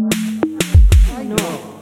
No.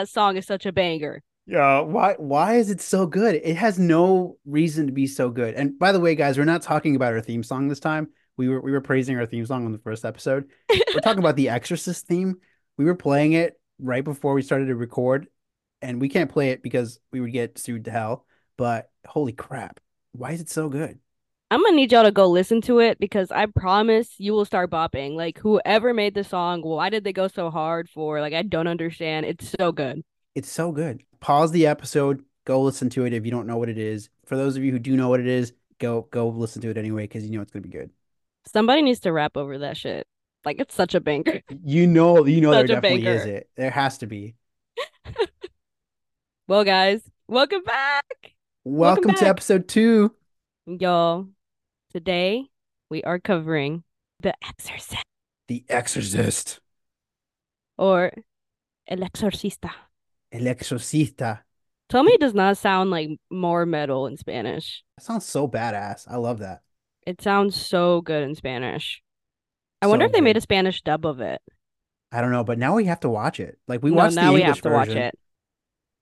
That song is such a banger. Yeah, why why is it so good? It has no reason to be so good. And by the way, guys, we're not talking about our theme song this time. We were we were praising our theme song on the first episode. We're talking about the Exorcist theme. We were playing it right before we started to record, and we can't play it because we would get sued to hell. But holy crap, why is it so good? I'm gonna need y'all to go listen to it because I promise you will start bopping. Like whoever made the song, why did they go so hard for? Like I don't understand. It's so good. It's so good. Pause the episode, go listen to it if you don't know what it is. For those of you who do know what it is, go go listen to it anyway because you know it's gonna be good. Somebody needs to rap over that shit. Like it's such a banger. You know, you know there definitely is it. There has to be. Well, guys, welcome back, Welcome, to back. episode two. y'all. Today we are covering The Exorcist The Exorcist. or El Exorcista. El Exorcista. Tell me it does not sound like more metal in Spanish. That sounds so badass. I love that. It sounds so good in Spanish. I So wonder if they made a Spanish dub of it. I don't know, but now we have to watch it. Like we no, watched now the we have to watch it.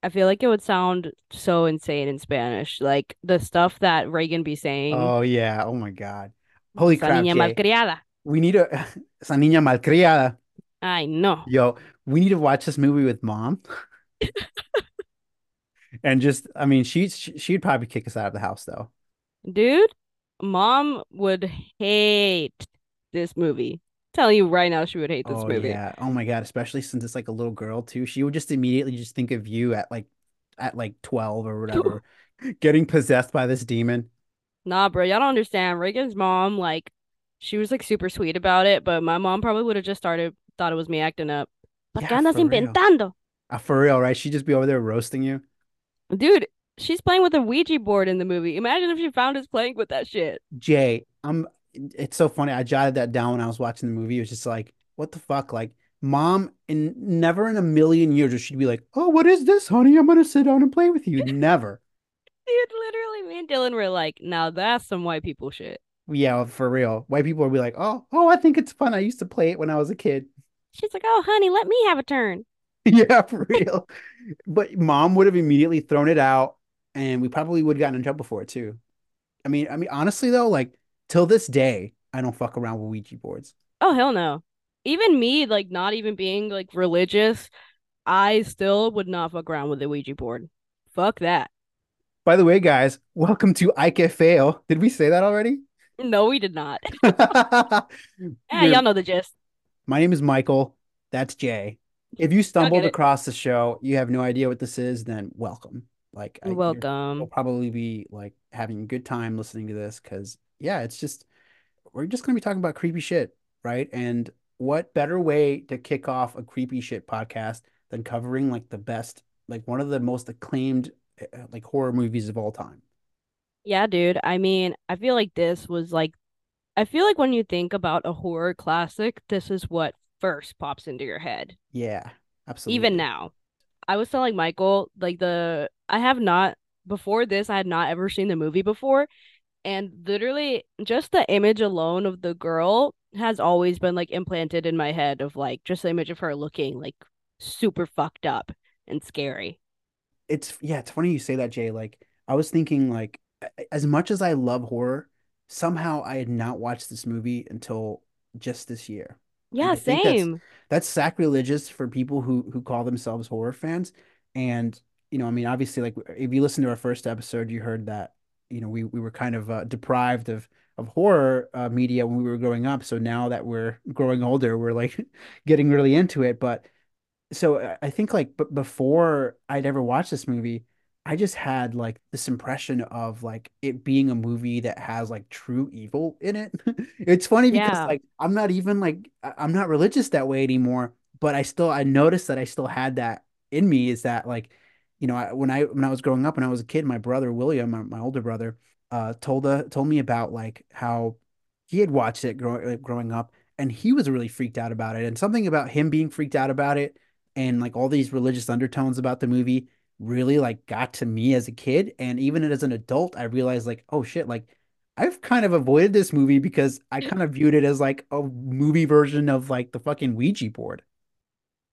I feel like it would sound so insane in Spanish, like the stuff that Regan be saying. Oh yeah. Oh my god. Holy "Esa crap, niña malcriada. We need a esa niña malcriada. I know. Yo, we need to watch this movie with mom. and just, I mean, she she'd probably kick us out of the house though. Dude, mom would hate this movie. Tell you right now, she would hate this Oh movie. yeah. Oh my God. Especially since it's like a little girl too. She would just immediately just think of you at like at like 12 or whatever, getting possessed by this demon. Nah, bro, y'all don't understand. Regan's mom, like, she was like super sweet about it, but my mom probably would have just started thought it was me acting up. ¿Por qué Yeah, andas inventando? Uh, for real, right? She'd just be over there roasting you. Dude, she's playing with a Ouija board in the movie. Imagine if she found us playing with that shit. Jay, I'm it's so funny. I jotted that down when I was watching the movie. It was just like, what the fuck? Like, mom, in never in a million years would she be like, Oh, what is this, honey? I'm gonna sit down and play with you. Never. Dude, literally, me and Dylan were like, now that's some white people shit. Yeah, for real. White people would be like, Oh, oh, I think it's fun. I used to play it when I was a kid. She's like, oh, honey, let me have a turn. Yeah, for real. But mom would have immediately thrown it out, and we probably would have gotten in trouble for it too. I mean, I mean, honestly though, like till this day, I don't fuck around with Ouija boards. Oh, hell no. Even me, like, not even being like religious, I still would not fuck around with the Ouija board. Fuck that. By the way, guys, welcome to Ay Que Feo. Did we say that already? No, we did not. Yeah, y'all know the gist. My name is Michael. That's Jay. If you stumbled across the show, you have no idea what this is, then welcome. Like, I, you're- We'll probably be like having a good time listening to this because, yeah, it's just, we're just going to be talking about creepy shit, right? And what better way to kick off a creepy shit podcast than covering like the best, like one of the most acclaimed, uh, like horror movies of all time? Yeah, dude. I mean, I feel like this was like, I feel like when you think about a horror classic, this is what first pops into your head. Yeah, absolutely. Even now. I was telling Michael, like, the, I have not, before this, I had not ever seen the movie before. And literally, just the image alone of the girl has always been like implanted in my head of like just the image of her looking like super fucked up and scary. it's yeah, it's funny you say that, Jay. Like I was thinking, like as much as I love horror, somehow I had not watched this movie until just this year. Yeah, think that's- same. That's sacrilegious for people who who call themselves horror fans. And you know, I mean, obviously, like if you listen to our first episode, you heard that you know we we were kind of uh, deprived of of horror uh, media when we were growing up. So now that we're growing older, we're like getting really into it. But so I- I think like but before I'd ever watched this movie, I just had like this impression of like it being a movie that has like true evil in it. It's funny because Yeah. like I'm not even like I'm not religious that way anymore, but I still I noticed that I still had that in me is that like you know I, when I when I was growing up when I was a kid, my brother William, my, my older brother, uh told uh, told me about like how he had watched it growing like, growing up and he was really freaked out about it and something about him being freaked out about it and like all these religious undertones about the movie really like got to me as a kid and even as an adult I realized like oh shit like I've kind of avoided this movie because I kind of viewed it as like a movie version of like the fucking Ouija board.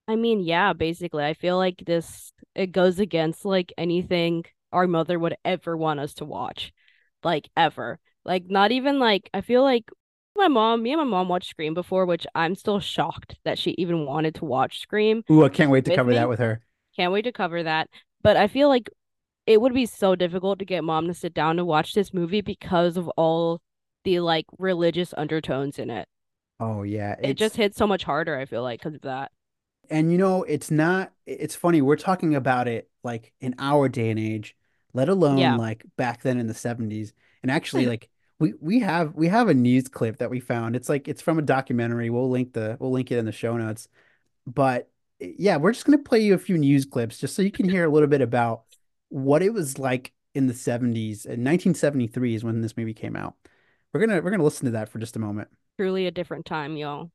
I mean, yeah, basically, I feel like this it goes against like anything our mother would ever want us to watch, like ever. Like not even like I feel like my mom, me and my mom watched Scream before, which I'm still shocked that she even wanted to watch Scream Ooh, I can't wait to cover that with her. Can't wait to cover that. But I feel like it would be so difficult to get mom to sit down to watch this movie because of all the like religious undertones in it. Oh yeah, It just it's hits so much harder, I feel like, because of that. And you know it's not it's funny we're talking about it like in our day and age, let alone Yeah. like back then in the 70s. And actually hmm. like we we have we have a news clip that we found. It's like it's from a documentary. We'll link the we'll link it in the show notes. But yeah, we're just gonna play you a few news clips just so you can hear a little bit about what it was like in the 70s. And 1973 is when this movie came out. We're gonna we're gonna listen to that for just a moment. Truly a different time, y'all.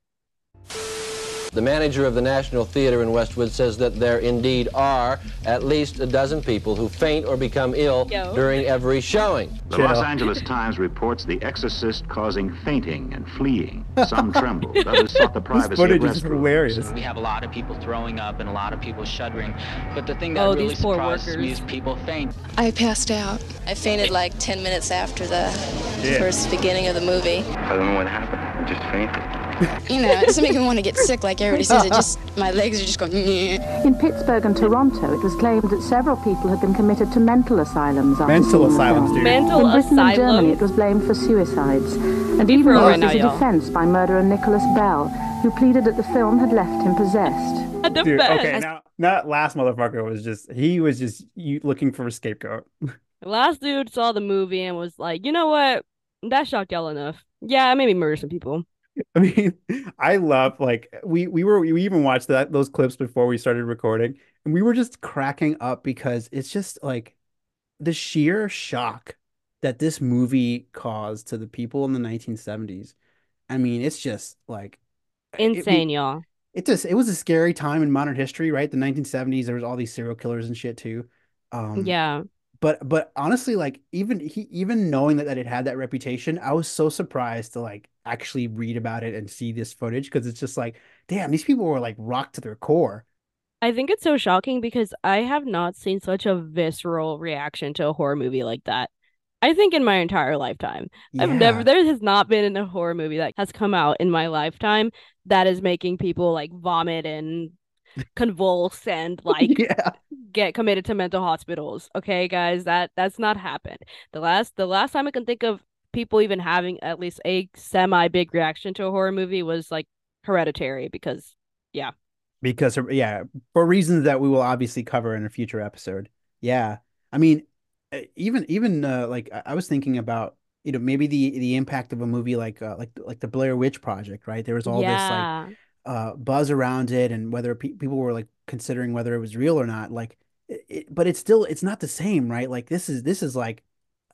The manager of the National Theater in Westwood says that there indeed are at least a dozen people who faint or become ill Yo. during every showing. The Chill. Los Angeles Times reports the exorcist causing fainting and fleeing. Some trembled, others sought the This privacy of footage is restrooms. hilarious. We have a lot of people throwing up and a lot of people shuddering. But the thing that Oh, really these poor surprises me is people faint. I passed out. I fainted like 10 minutes after the first beginning of the movie. I don't know what happened. I just fainted. You know, it doesn't make me want to get sick like everybody says. It just, my legs are just going, "Nyeh." In Pittsburgh and Toronto, it was claimed that several people had been committed to mental asylums after Mental asylums, dude. Mental In Britain and Germany, it was blamed for suicides. And Be even for real right used now, as a defense by murderer Nicholas Bell, who pleaded that the film had left him possessed. The Dude, okay, now that last motherfucker was just he was just you looking for a scapegoat. The last dude saw the movie and was like, you know what? That shocked y'all enough. Yeah, maybe murder some people. I mean, I love like we we were we even watched that those clips before we started recording, and we were just cracking up because it's just like the sheer shock that this movie caused to the people in the 1970s. I mean, it's just like it- Insane, y'all. it just it was a scary time in modern history, right? The 1970s, there was all these serial killers and shit too. Um, Yeah. but but honestly, like even he even knowing that, that it had that reputation, I was so surprised to like actually read about it and see this footage because it's just like, damn, these people were like rocked to their core. I think it's so shocking because I have not seen such a visceral reaction to a horror movie like that. I think in my entire lifetime. I've never there has not been a horror movie that has come out in my lifetime that is making people like vomit and convulse and like yeah. get committed to mental hospitals. Okay, guys, that that's not happened. The last the last time I can think of people even having at least a semi big reaction to a horror movie was like Hereditary because yeah. Because yeah, for reasons that we will obviously cover in a future episode. Yeah. I mean, even even uh, like I was thinking about you know maybe the the impact of a movie like uh, like like the Blair Witch Project, right? There was all this like uh buzz around it and whether pe people were like considering whether it was real or not like it- but it's still it's not the same right like this is this is like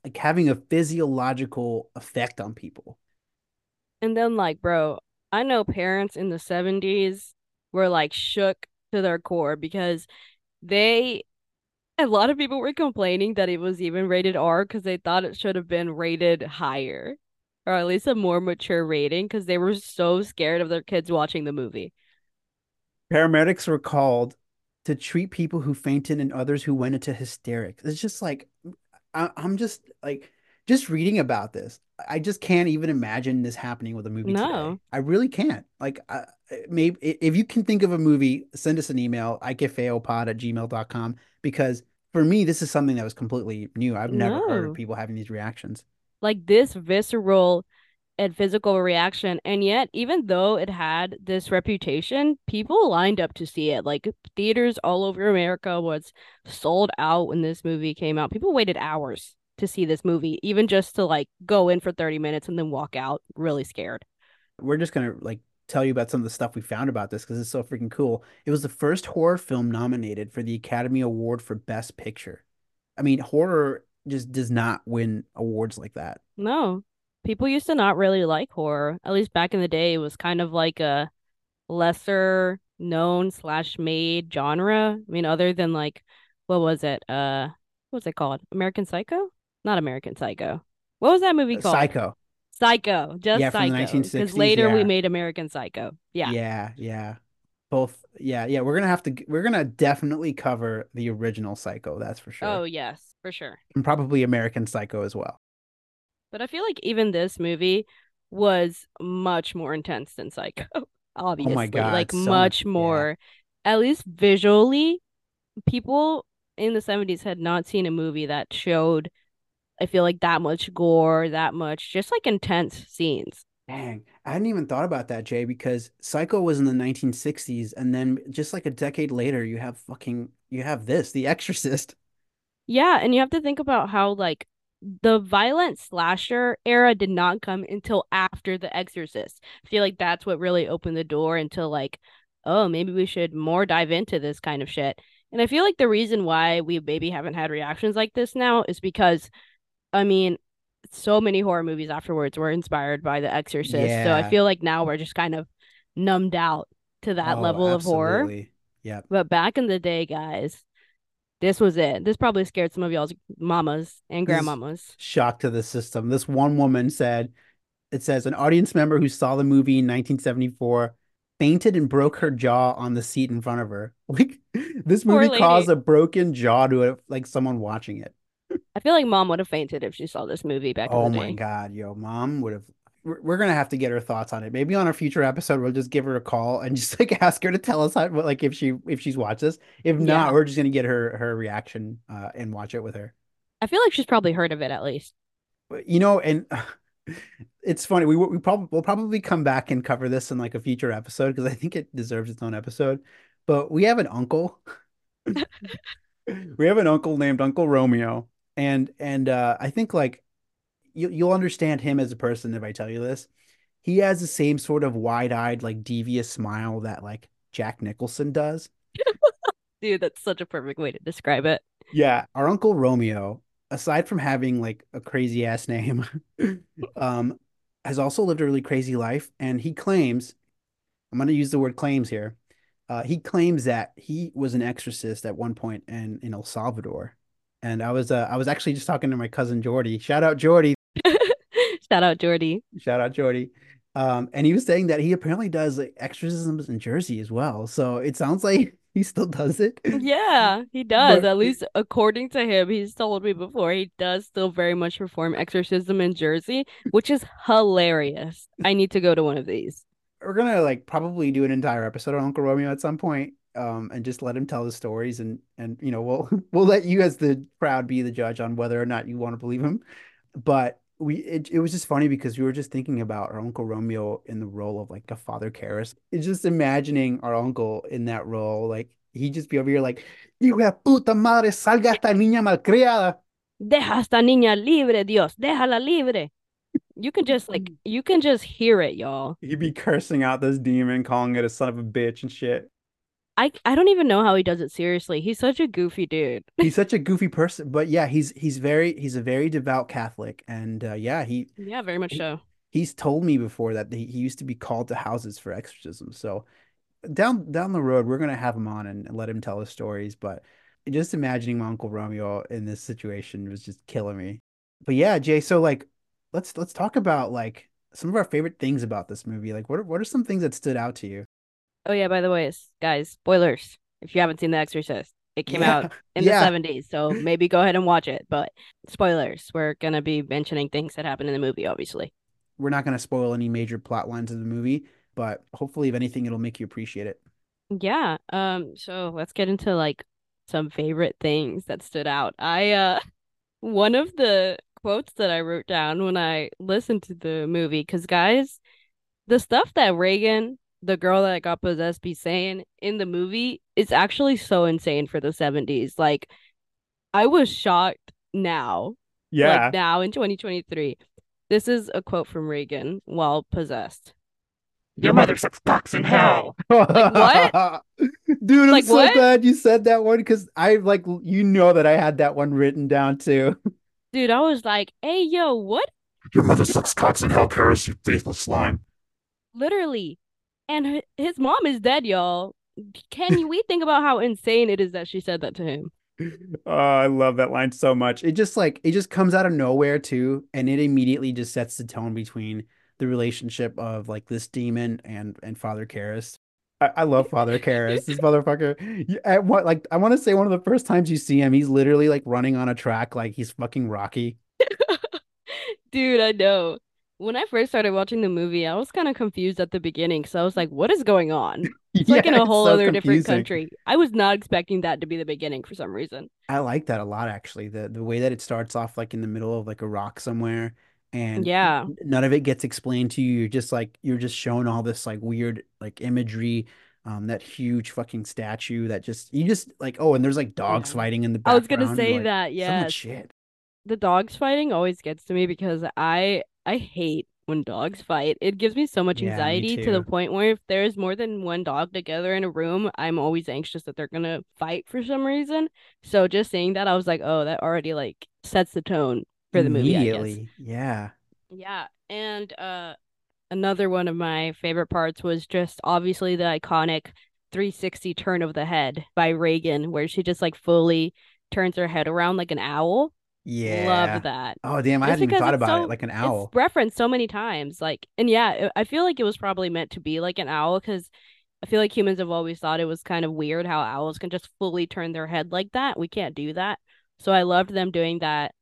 like having a physiological effect on people And then like, bro, I know parents in the 70s were like shook to their core because they a lot of people were complaining that it was even rated R because they thought it should have been rated higher or at least a more mature rating because they were so scared of their kids watching the movie. paramedics were called to treat people who fainted and others who went into hysterics it's just like I, I'm just like just reading about this I just can't even imagine this happening with a movie today. No. I really can't. Like I, maybe if you can think of a movie send us an email ayquefeopod at gmail.com because for me this is something that was completely new. I've never heard of people having these reactions. Like this visceral and physical reaction. And yet, even though it had this reputation, people lined up to see it. Like theaters all over America was sold out when this movie came out. People waited hours to see this movie, even just to like go in for 30 minutes and then walk out really scared. We're just gonna like tell you about some of the stuff we found about this because it's so freaking cool. It was the first horror film nominated for the Academy Award for Best Picture. I mean, horror just does not win awards like that. No, people used to not really like horror. At least back in the day, it was kind of like a lesser known slash made genre. I mean, other than like, what was it? Uh, what was it called? American Psycho? Not American Psycho. What was that movie called? Psycho. Psycho. Just Yeah, Psycho. Because later we made American Psycho. Yeah. Yeah, yeah. Both yeah, yeah. We're gonna have to we're gonna definitely cover the original Psycho, that's for sure. Oh yes, for sure. And probably American Psycho as well. But I feel like even this movie was much more intense than Psycho. Oh obviously, Oh God, like so much much- yeah. more. At least visually, people in the 70s had not seen a movie that showed I feel like that much gore, that much just like intense scenes. Dang, I hadn't even thought about that, Jay, because Psycho was in the 1960s, and then just like a decade later, you have fucking you have this, The Exorcist. Yeah, and you have to think about how like the violent slasher era did not come until after The Exorcist. I feel like that's what really opened the door into like, oh, maybe we should more dive into this kind of shit. And I feel like the reason why we maybe haven't had reactions like this now is because, I mean, so many horror movies afterwards were inspired by The Exorcist. So I feel like now we're just kind of numbed out to that Oh, level of horror. Yeah. But back in the day, guys, this was it. This probably scared some of y'all's mamas and grandmamas. Shock to the system. This one woman said, it says an audience member who saw the movie in 1974 fainted and broke her jaw on the seat in front of her. Like this movie caused a broken jaw to a, like someone watching it. I feel like mom would have fainted if she saw this movie back Oh in the morning. Oh my. God, yo, mom would have. We're, gonna have to get her thoughts on it. Maybe on a future episode, we'll just give her a call and just like ask her to tell us how, what, like if she if she's watched this. If not, Yeah. we're just gonna get her her reaction uh, and watch it with her. I feel like she's probably heard of it at least. You know, and it's funny. We we probably we'll probably come back and cover this in like a future episode because I think it deserves its own episode. But we have an uncle. we have an uncle named Uncle Romeo, and and uh, I think like you you'll understand him as a person if I tell you this. He has the same sort of wide-eyed, like devious smile that like Jack Nicholson does. Dude, that's such a perfect way to describe it. Yeah, our Uncle Romeo, aside from having like a crazy ass name, um, has also lived a really crazy life. And he claims, I'm going to use the word claims here. Uh, he claims that he was an exorcist at one point in, in El Salvador. And I was uh, I was actually just talking to my cousin Jordy. Shout out Jordy. Shout out Jordy. Shout out Jordy. Um, and he was saying that he apparently does like exorcisms in Jersey as well. So it sounds like he still does it. Yeah, he does. But- At least according to him, he's told me before, he does still very much perform exorcism in Jersey, which is hilarious. I need to go to one of these. we're gonna like probably do an entire episode on Uncle Romeo at some point, um, and just let him tell the stories, and and you know we'll we'll let you as the crowd be the judge on whether or not you want to believe him. But we it, it was just funny because we were just thinking about our Uncle Romeo in the role of like a Father Karras. It's just imagining our uncle in that role, like he'd just be over here like, "Hijo de puta madre, salga esta niña malcriada." Deja esta niña libre, Dios. Déjala libre. You can just like you can just hear it, y'all. He'd be cursing out this demon, calling it a son of a bitch and shit. I I don't even know how he does it seriously. He's such a goofy dude. he's such a goofy person but yeah he's he's very he's a very devout catholic and uh, yeah he Yeah, very much so. he's told me before that he, he used to be called to houses for exorcism so down down the road we're gonna have him on and, and let him tell his stories but just imagining my uncle romeo in this situation was just killing me but yeah jay so like let's let's talk about like some of our favorite things about this movie like what are, what are some things that stood out to you Oh yeah, by the way, guys, spoilers. If you haven't seen The Exorcist, it came Yeah, out in yeah. the 70s, so maybe go ahead and watch it. But spoilers, we're gonna be mentioning things that happen in the movie, obviously. we're not gonna spoil any major plot lines of the movie but hopefully if anything it'll make you appreciate it Yeah. Um. So let's get into like some favorite things that stood out. I uh, one of the quotes that I wrote down when I listened to the movie. Because, guys, the stuff that Regan, the girl that got possessed, be saying in the movie is actually so insane for the 70s. Like, I was shocked now. Yeah. Like, now in 2023. This is a quote from Regan while possessed. Your mother sucks cocks in hell. what? Dude, I'm Like, so what? glad you said that one because I like you know that I had that one written down too. Dude, I was like, hey, yo, what? Your mother sucks cocks in hell, Karras, you faithless slime. Literally. And his mom is dead, y'all. Can we think about how insane it is that she said that to him? Oh, I love that line so much. It just like it just comes out of nowhere too, and it immediately just sets the tone between the relationship of like this demon and and Father Karras. I, I love Father Karras. This motherfucker. At what like I want to say one of the first times you see him, he's literally like running on a track like he's fucking Rocky. Dude, I know. When I first started watching the movie, I was kind of confused at the beginning because I was like, what is going on? It's like in a whole so other different country. I was not expecting that to be the beginning for some reason. I like that a lot actually. The the way that it starts off like in the middle of like a rock somewhere and Yeah. none of it gets explained to you. You're just like you're just shown all this like weird like imagery. Um, that huge fucking statue that just you just like oh and there's like dogs Yeah. fighting in the background. I was gonna say like, that, so much shit. The dogs fighting always gets to me because I I hate when dogs fight. It gives me so much Yeah, anxiety to the point where if there's more than one dog together in a room, I'm always anxious that they're gonna fight for some reason. So just saying that, I was like, oh, that already like sets the tone for the movie. Immediately, yeah. Yeah, and uh another one of my favorite parts was just obviously the iconic 360 turn of the head by Regan where she just like fully turns her head around like an owl. Yeah. Love that. Oh damn, I Just hadn't even thought about so- it like an owl. It's referenced so many times like and yeah, I feel like it was probably meant to be like an owl cuz I feel like humans have always thought it was kind of weird how owls can just fully turn their head like that. We can't do that. So I loved them doing that.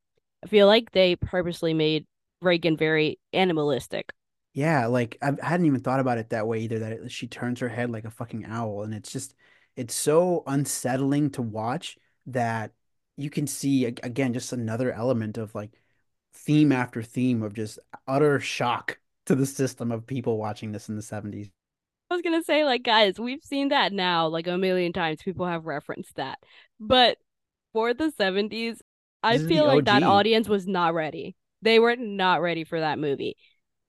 I feel like they purposely made Regan very animalistic. Yeah, like I I hadn't even thought about it that way either, that it, she turns her head like a fucking owl, and it's just it's so unsettling to watch that you can see again just another element of like theme after theme of just utter shock to the system of people watching this in the 70s. I was gonna say, like, guys, we've seen that now like a million times. People have referenced that. But for the 70s, I This feel like that audience was not ready. They were not ready for that movie.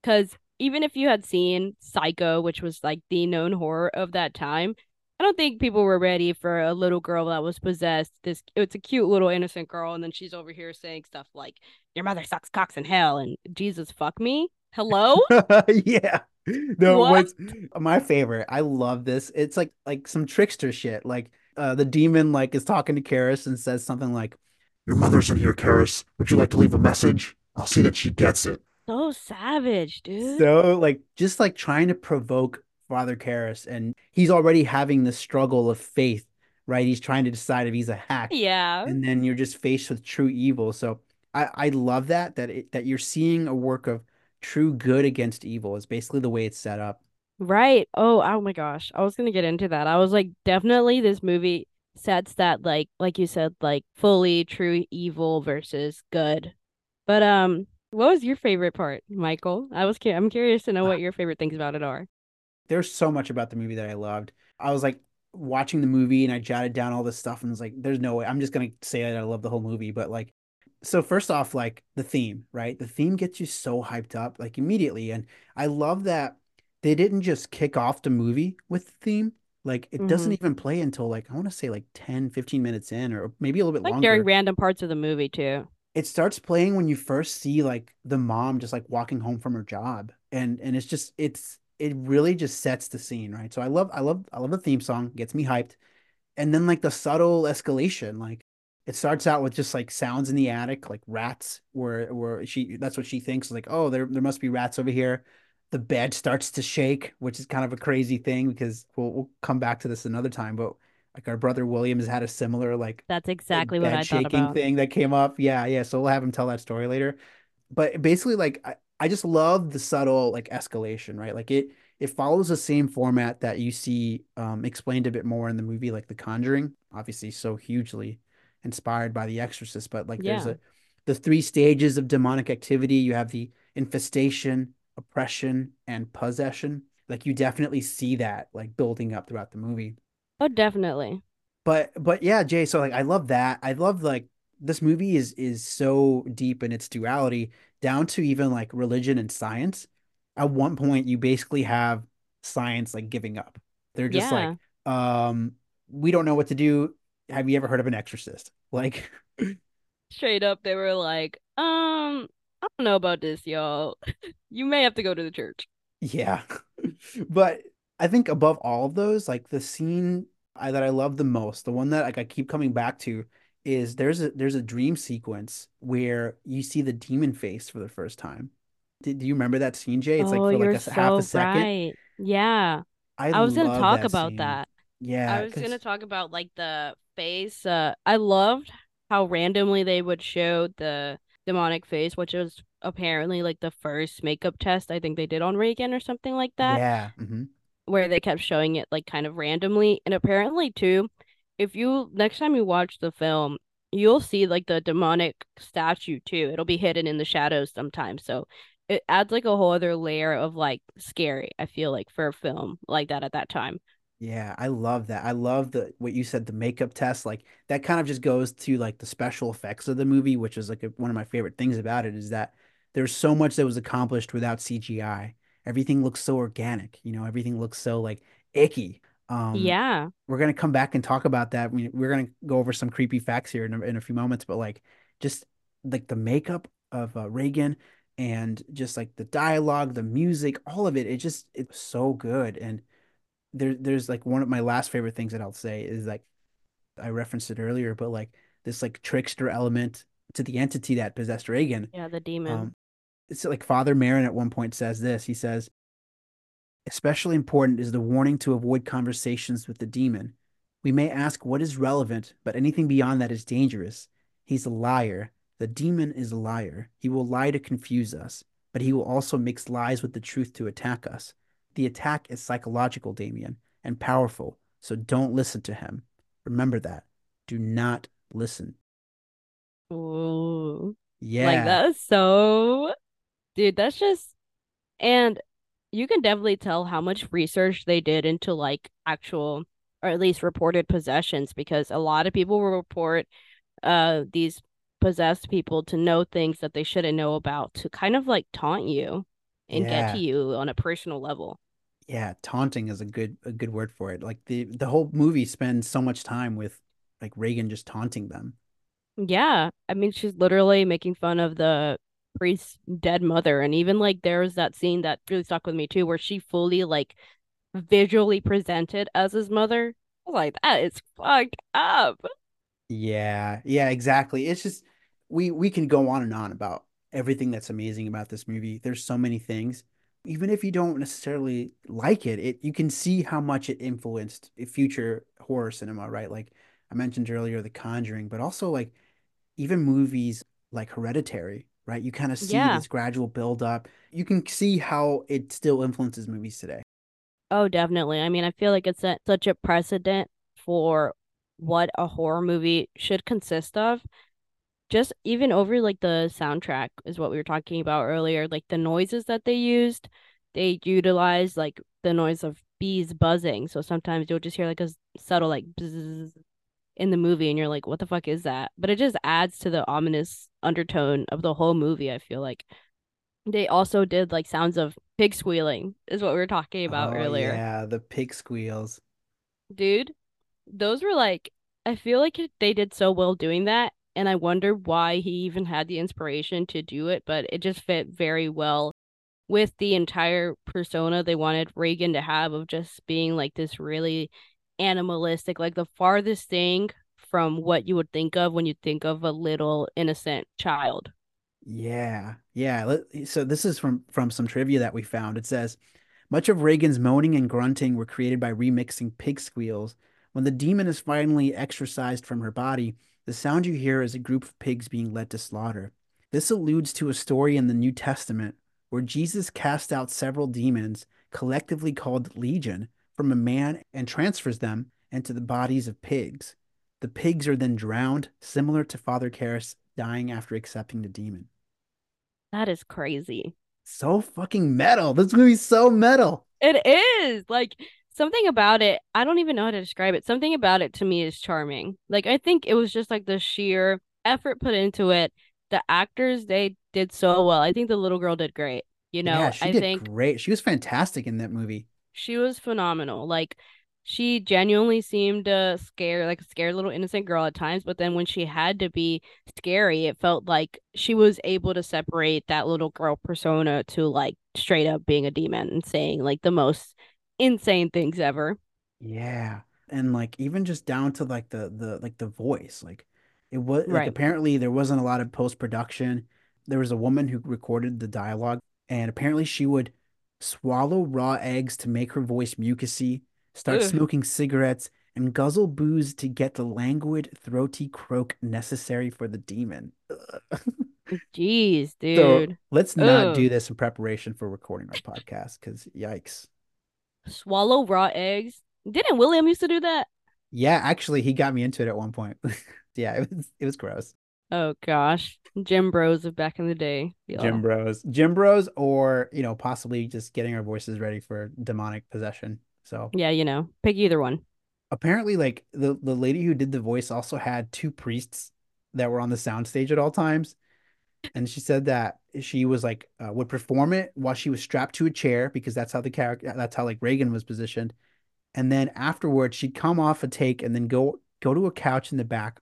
Because even if you had seen Psycho, which was like the known horror of that time, I don't think people were ready for a little girl that was possessed. This it's a cute little innocent girl, and then she's over here saying stuff like, Your mother sucks cocks in hell and Jesus fuck me. Hello? Yeah. No, What? what's my favorite? I love this. It's like like some trickster shit. Like uh the demon like is talking to Karras and says something like, Your mother's in here, Karras. Would you like to leave a message? I'll see that she gets it. so savage, dude. So like just like trying to provoke Father Karras and he's already having the struggle of faith, right? He's trying to decide if he's a hack. Yeah. And then you're just faced with true evil. So I I love that that it, that you're seeing a work of true good against evil is basically the way it's set up. Right. Oh, oh my gosh. I was gonna get into that. I was like, definitely this movie sets that like like you said, like fully true evil versus good. But um, what was your favorite part, Michael? I was cu- I'm curious to know what your favorite things about it are. There's so much about the movie that I loved. I was like watching the movie and I jotted down all this stuff and was like, there's no way. I'm just gonna say that I love the whole movie, but like so first off, like the theme, right? The theme gets you so hyped up like immediately. And I love that they didn't just kick off the movie with the theme. Like it doesn't mm-hmm. even play until like I want to say like 10, 15 minutes in, or maybe a little bit Like longer. during random parts of the movie too. it starts playing when you first see like the mom just like walking home from her job and and it's just it's it really just sets the scene right so i love i love i love the theme song gets me hyped and then like the subtle escalation like it starts out with just like sounds in the attic like rats where where she that's what she thinks like oh there there must be rats over here the bed starts to shake which is kind of a crazy thing because we'll, we'll come back to this another time but like our brother william has had a similar like That's exactly what I thought shaking thing that came up. Yeah, yeah. So we'll have him tell that story later. But basically, like I, I just love the subtle like escalation, right? Like it it follows the same format that you see um explained a bit more in the movie, like The Conjuring, obviously so hugely inspired by The Exorcist, but like there's a the three stages of demonic activity. You have the infestation, oppression, and possession. Like you definitely see that like building up throughout the movie. Oh, definitely. But but yeah, Jay, so like I love that. I love like this movie is is so deep in its duality down to even like religion and science. At one point you basically have science like giving up. They're just Yeah. like um we don't know what to do. Have you ever heard of an exorcist? Like Straight up, they were like, um, I don't know about this, y'all. You may have to go to the church. Yeah. But I think above all of those, like the scene I, that I love the most, the one that like I keep coming back to is there's a there's a dream sequence where you see the demon face for the first time. Did, do you remember that scene, Jay? It's like oh, for like a s- half a so second. right. Yeah. I I was gonna talk that about scene. that. Yeah, I was 'cause- gonna talk about like the face. Uh, I loved how randomly they would show the demonic face, which was apparently like the first makeup test I think they did on Regan or something like that, Yeah. hmm where they kept showing it like kind of randomly. And apparently too, if you next time you watch the film, you'll see like the demonic statue too. It'll be hidden in the shadows sometimes. So it adds like a whole other layer of like scary, I feel like, for a film like that at that time. Yeah, I love that. I love the what you said, the makeup test. Like that kind of just goes to like the special effects of the movie, which is like a, one of my favorite things about it is that there's so much that was accomplished without CGI. Everything looks so organic, you know, everything looks so like icky. Um, Yeah. we're gonna come back and talk about that. We, we're gonna go over some creepy facts here in a, in a few moments, but like just like the makeup of uh, Regan and just like the dialogue, the music, all of it, it just it's so good. And there there's like one of my last favorite things that I'll say is like I referenced it earlier, but like this like trickster element to the entity that possessed Regan. Yeah, the demon. Um, it's like Father Merrin at one point says this. He says, especially important is the warning to avoid conversations with the demon. We may ask what is relevant, but anything beyond that is dangerous. He's a liar. The demon is a liar. He will lie to confuse us, but he will also mix lies with the truth to attack us. The attack is psychological, Damien, and powerful, so don't listen to him. Remember that. Do not listen. Ooh. Yeah. Like that's so dude, that's just and you can definitely tell how much research they did into like actual or at least reported possessions because a lot of people will report uh these possessed people to know things that they shouldn't know about to kind of like taunt you and get to you on a personal level. Yeah, taunting is a good a good word for it. Like the the whole movie spends so much time with like Regan just taunting them. Yeah, I mean she's literally making fun of the priest's dead mother, and even like there was that scene that really stuck with me too, where she fully like visually presented as his mother. I was like, that is fucked up. Yeah, yeah, exactly. It's just we we can go on and on about everything that's amazing about this movie. There's so many things. Even if you don't necessarily like it, it you can see how much it influenced future horror cinema, right? Like I mentioned earlier, The Conjuring, but also like even movies like Hereditary, right? You kind of see Yeah. this gradual build up. You can see how it still influences movies today. Oh, definitely. I mean, I feel like it's a, such a precedent for what a horror movie should consist of. Just even over like the soundtrack is what we were talking about earlier, like the noises that they used, they utilized like the noise of bees buzzing. So sometimes you'll just hear like a subtle like bzzz in the movie and you're like, what the fuck is that? But it just adds to the ominous undertone of the whole movie, I feel like. They also did like sounds of pig squealing, is what we were talking about Oh, earlier Yeah, the pig squeals. dude, those were like, I feel like they did so well doing that. And I wonder why he even had the inspiration to do it, but it just fit very well with the entire persona they wanted Regan to have of just being like this really animalistic, like the farthest thing from what you would think of when you think of a little innocent child. Yeah, yeah. So this is from from some trivia that we found. It says much of Regan's moaning and grunting were created by remixing pig squeals. When the demon is finally exorcised from her body, the sound you hear is a group of pigs being led to slaughter. This alludes to a story in the New Testament where Jesus cast out several demons, collectively called legion, from a man and transfers them into the bodies of pigs. The pigs are then drowned, similar to Father Karras' dying after accepting the demon. That is crazy. So fucking metal. This movie's so metal. It is like something about it. I don't even know how to describe it. Something about it to me is charming. Like I think it was just like the sheer effort put into it. The actors they did so well. I think the little girl did great. You know, yeah, she I did think great. She was fantastic in that movie. She was phenomenal. Like she genuinely seemed uh, scared, like a scared little innocent girl at times. But then when she had to be scary, it felt like she was able to separate that little girl persona to like straight up being a demon and saying like the most insane things ever. Yeah. And like even just down to like the the like the voice. Like it was like Right. apparently there wasn't a lot of post production. There was a woman who recorded the dialogue and apparently she would swallow raw eggs to make her voice mucusy, start Ugh. smoking cigarettes, and guzzle booze to get the languid, throaty croak necessary for the demon. Ugh. Jeez, So dude. let's not do this in preparation for recording our podcast because yikes. Swallow raw eggs. Didn't William used to do that? Yeah, actually, he got me into it at one point. yeah, it was it was gross. Oh gosh. Gym bros of back in the day. Gym y'all. bros, gym bros, or you know, possibly just getting our voices ready for demonic possession. So Yeah, you know, pick either one. apparently, like the the lady who did the voice also had two priests that were on the soundstage at all times, and she said that she was like uh, would perform it while she was strapped to a chair because that's how the character that's how like Regan was positioned, and then afterwards she'd come off a take and then go go to a couch in the back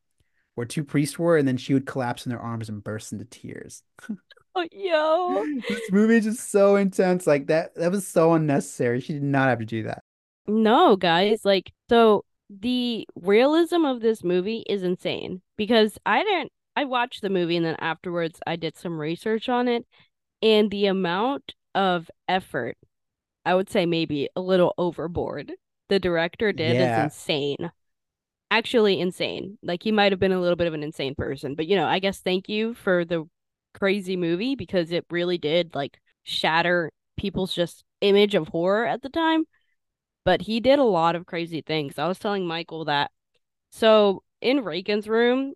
where two priests were, and then she would collapse in their arms and burst into tears. Oh yo. This movie is just so intense. Like that that was so unnecessary. She did not have to do that. No, guys, like so the realism of this movie is insane because I didn't I watched the movie and then afterwards I did some research on it and the amount of effort I would say maybe a little overboard the director did Yeah. is insane. Actually insane. Like he might have been a little bit of an insane person, but you know, I guess thank you for the crazy movie because it really did like shatter people's just image of horror at the time but he did a lot of crazy things. I was telling Michael that. So in Regan's room,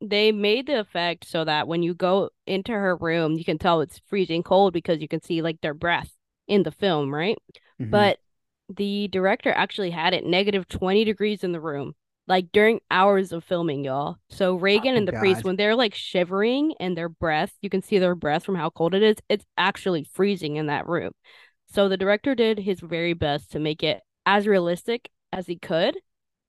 they made the effect so that when you go into her room, you can tell it's freezing cold because you can see like their breath in the film, right? Mhm. But the director actually had it negative 20 degrees in the room, like during hours of filming, y'all. So Regan Oh, and the priest, when they're like shivering and their breath, you can see their breath from how cold it is. It's actually freezing in that room. So the director did his very best to make it as realistic as he could,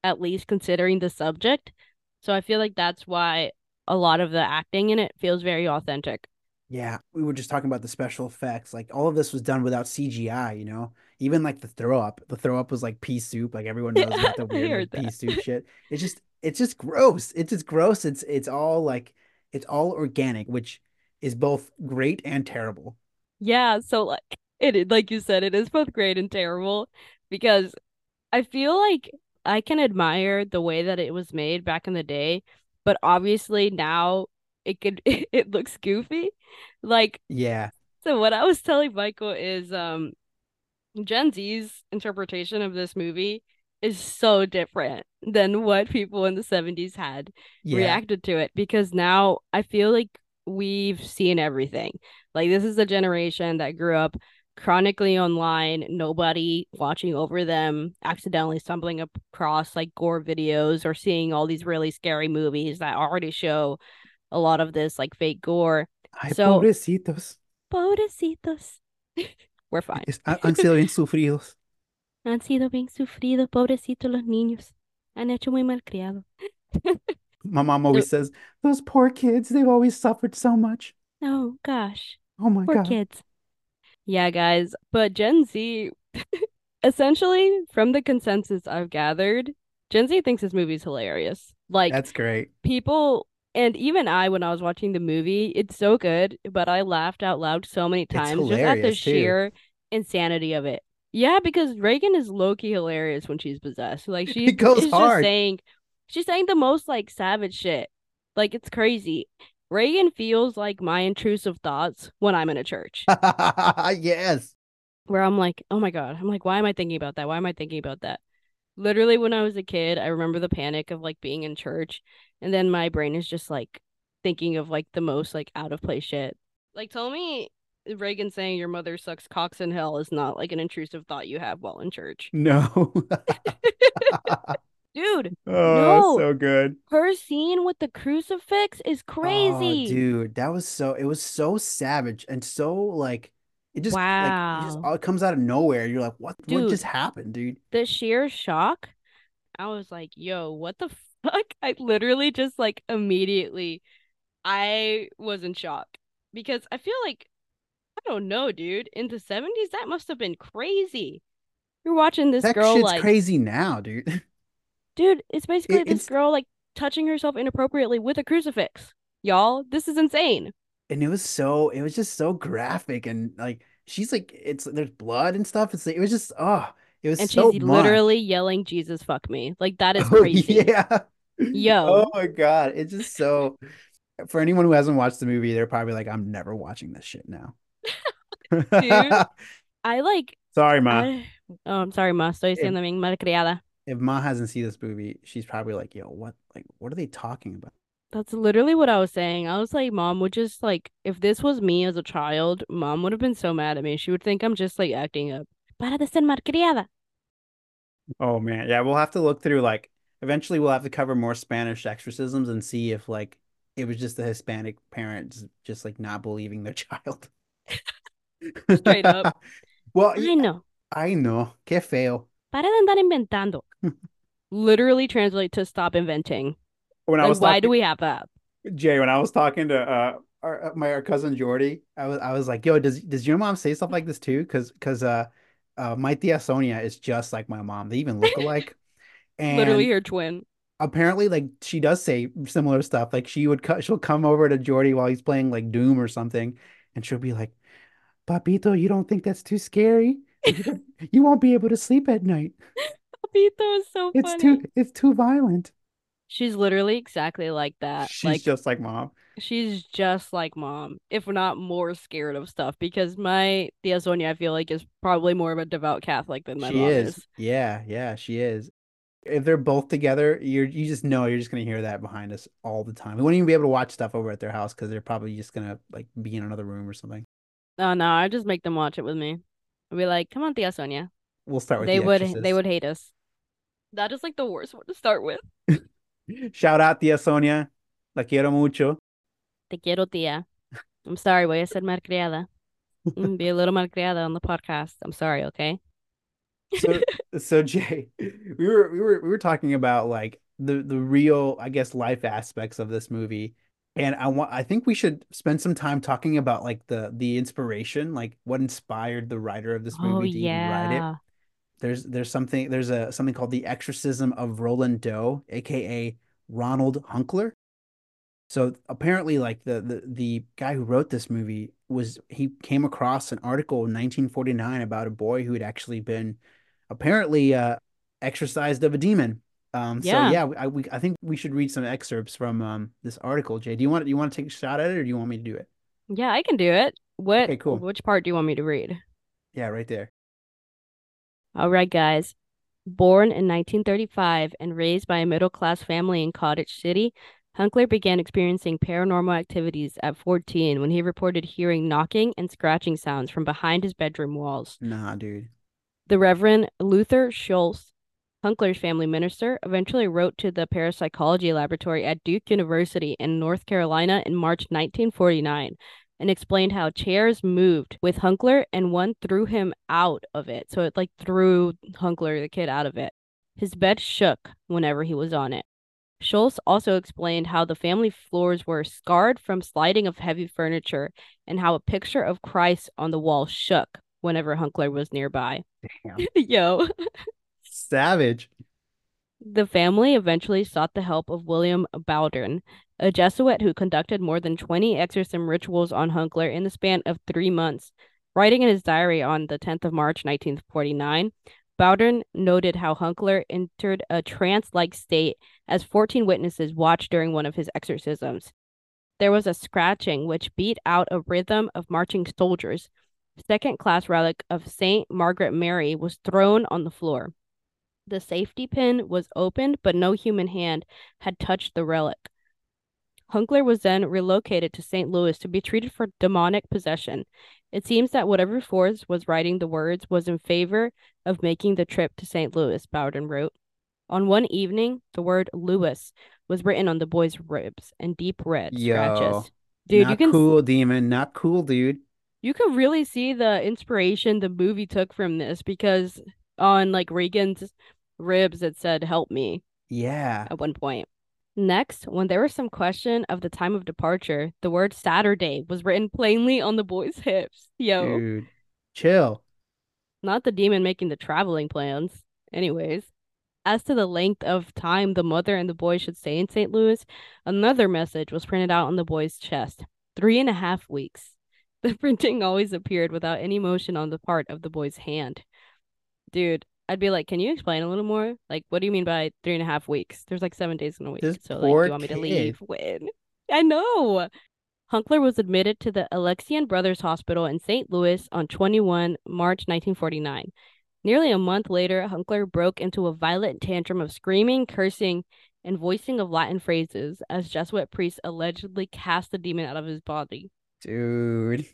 at least considering the subject. So I feel like that's why a lot of the acting in it feels very authentic. yeah, we were just talking about the special effects. Like all of this was done without CGI, you know? Even like the throw up. The throw up was like pea soup. Like everyone knows about the weird like, pea soup shit. It's just it's just gross. It's just gross. It's it's all like it's all organic, which is both great and terrible. Yeah, so like it like you said, it is both great and terrible because I feel like I can admire the way that it was made back in the day, but obviously now it could it looks goofy. Like Yeah. so what I was telling Michael is um Gen Z's interpretation of this movie is so different than what people in the 70s had Yeah. reacted to it because now I feel like we've seen everything. Like this is a generation that grew up chronically online, nobody watching over them, accidentally stumbling across like gore videos or seeing all these really scary movies that already show a lot of this like fake gore. Ay, So- pobrecitos. Pobrecitos. We're fine. Es- han sido bien sufridos. Han sido bien sufridos, pobrecitos los niños. Han hecho muy malcriado. My mom always says, those poor kids, they've always suffered so much. Oh gosh. Oh my Poor God. kids. Yeah, guys. But Gen Z, essentially, from the consensus I've gathered, Gen Z thinks this movie's hilarious. Like, That's great. people, and even I, when I was watching the movie, it's so good, but I laughed out loud so many times just at the too. sheer insanity of it. Yeah, because Regan is low-key hilarious when she's possessed. Like, she's It goes is just saying, she's saying the most, like, savage shit. Like, it's crazy. Regan feels like my intrusive thoughts when I'm in a church yes. where I'm like, oh my God, I'm like, why am I thinking about that? Why am I thinking about that? Literally, when I was a kid, I remember the panic of like being in church, and then my brain is just like, thinking of like the most like out of place shit. Like tell me Regan saying your mother sucks cocks in hell is not like an intrusive thought you have while in church. No. Dude, oh, No. so good. her scene with the crucifix is crazy. Oh, dude, that was so it was so savage and so like it just like it just all comes out of nowhere. You're like, what what Dude. just happened, dude? The sheer shock. I was like, yo, what the fuck? I literally just like immediately I was in shock because I feel like I don't know, dude. In the 70s, that must have been crazy. You're watching this That girl shit's like crazy now, dude. Dude, it's basically It- this it's- girl like touching herself inappropriately with a crucifix. Y'all, this is insane. And it was so it was just so graphic and like she's like it's there's blood and stuff. It's like, it was just oh it was And so she's much. literally yelling, Jesus, fuck me. Like, that is Oh, crazy. yeah. Yo. Oh my God. It's just so for anyone who hasn't watched the movie, they're probably like, I'm never watching this shit now. I like. Sorry, Ma. I- Oh, I'm sorry, ma. Estoy siendo bien malcriada. If Ma hasn't seen this movie, she's probably like, yo, what like what are they talking about? That's literally what I was saying. I was like, mom would just like, if this was me as a child, mom would have been so mad at me. She would think I'm just like acting up. Para de ser malcriada. Oh man, yeah, we'll have to look through like eventually we'll have to cover more Spanish exorcisms and see if like it was just the Hispanic parents just like not believing their child. Straight up. Well, I know. I know. Qué feo. Para de andar inventando. Literally translate to stop inventing. When I was why talking, do we have that? Jay, when I was talking to uh our, my our cousin Jordy, I was I was like, "Yo, does does your mom say stuff like this too?" Because because uh, uh my tia Sonia is just like my mom. They even look alike. And Literally her twin. apparently, like she does say similar stuff. Like she would cut, she'll come over to Jordy while he's playing like Doom or something, and she'll be like, "Papito, you don't think that's too scary? You won't be able to sleep at night. Papito is so It's funny. too it's too violent." She's literally exactly like that. She's like just like mom. She's just like mom, if not more scared of stuff. Because my tia Sonia, I feel like, is probably more of a devout Catholic than my She mom is. is. Yeah, yeah, she is. If they're both together, you're you just know you're just gonna hear that behind us all the time. We won't even be able to watch stuff over at their house because they're probably just gonna like be in another room or something. Oh no, I just make them watch it with me. I'll be like, "Come on, tia Sonia." We'll start with They The would they would hate us. That is like the worst one to start with. Shout out Tia Sonia. La quiero mucho. Te quiero, tia. I'm sorry, voy a ser malcriada. Mm, Be a little malcriada on the podcast. I'm sorry, okay? So so Jay, we were we were we were talking about like the the real, I guess, life aspects of this movie. And I want I think we should spend some time talking about like the the inspiration, like what inspired the writer of this Oh movie to even write it. yeah. There's there's something there's a something called the Exorcism of Roland Doe, aka Ronald Hunkeler. So apparently, like the the the guy who wrote this movie was he came across an article in 1949 about a boy who had actually been apparently uh exorcised of a demon. Um, so Yeah. yeah, I we, I think we should read some excerpts from um this article. Jay, do you want do you want to take a shot at it, or do you want me to do it? Yeah, I can do it. What Okay, cool. which part do you want me to read? Yeah, right there. All right, guys. Born in 1935 and raised by a middle class family in Cottage City, Hunkeler began experiencing paranormal activities at 14 when he reported hearing knocking and scratching sounds from behind his bedroom walls. Nah, dude. The Reverend Luther Schulze, Hunkeler's family minister, eventually wrote to the parapsychology laboratory at Duke University in North Carolina in March 1949 and explained how chairs moved with Hunkeler and one threw him out of it. So it like threw Hunkeler, the kid, out of it. His bed shook whenever he was on it. Schulze also explained how the family floors were scarred from sliding of heavy furniture and how a picture of Christ on the wall shook whenever Hunkeler was nearby. Damn. Yo. Savage. The family eventually sought the help of William Bowdern, a Jesuit who conducted more than 20 exorcism rituals on Hunkeler in the span of three months. Writing in his diary on the 10th of March, 1949, Bowdern noted how Hunkeler entered a trance like state as 14 witnesses watched during one of his exorcisms. There was a scratching which beat out a rhythm of marching soldiers. Second class relic of Saint Margaret Mary was thrown on the floor. The safety pin was opened, but no human hand had touched the relic. Hunkeler was then relocated to St. Louis to be treated for demonic possession. It seems that whatever force was writing the words was in favor of making the trip to St. Louis, Bowdern wrote. On one evening, the word Louis was written on the boy's ribs in deep red Yo, scratches. Dude, not you can cool, demon. Not cool, dude. you can really see the inspiration the movie took from this because on like Regan's ribs it said help me Yeah. at one point. Next, when there was some question of the time of departure, the word Saturday was written plainly on the boy's hips. Yo, Dude. Chill. not the demon making the traveling plans. Anyways, as to the length of time the mother and the boy should stay in St. Louis, another message was printed out on the boy's chest. Three and a half weeks. The printing always appeared without any motion on the part of the boy's hand. Dude, I'd be like, can you explain a little more? Like, what do you mean by three and a half weeks? There's like seven days in a week. This so, like, do you want me to kid. leave? When? I know. Hunkeler was admitted to the Alexian Brothers Hospital in St. Louis on 21 March 1949. Nearly a month later, Hunkeler broke into a violent tantrum of screaming, cursing, and voicing of Latin phrases as Jesuit priests allegedly cast the demon out of his body. Dude.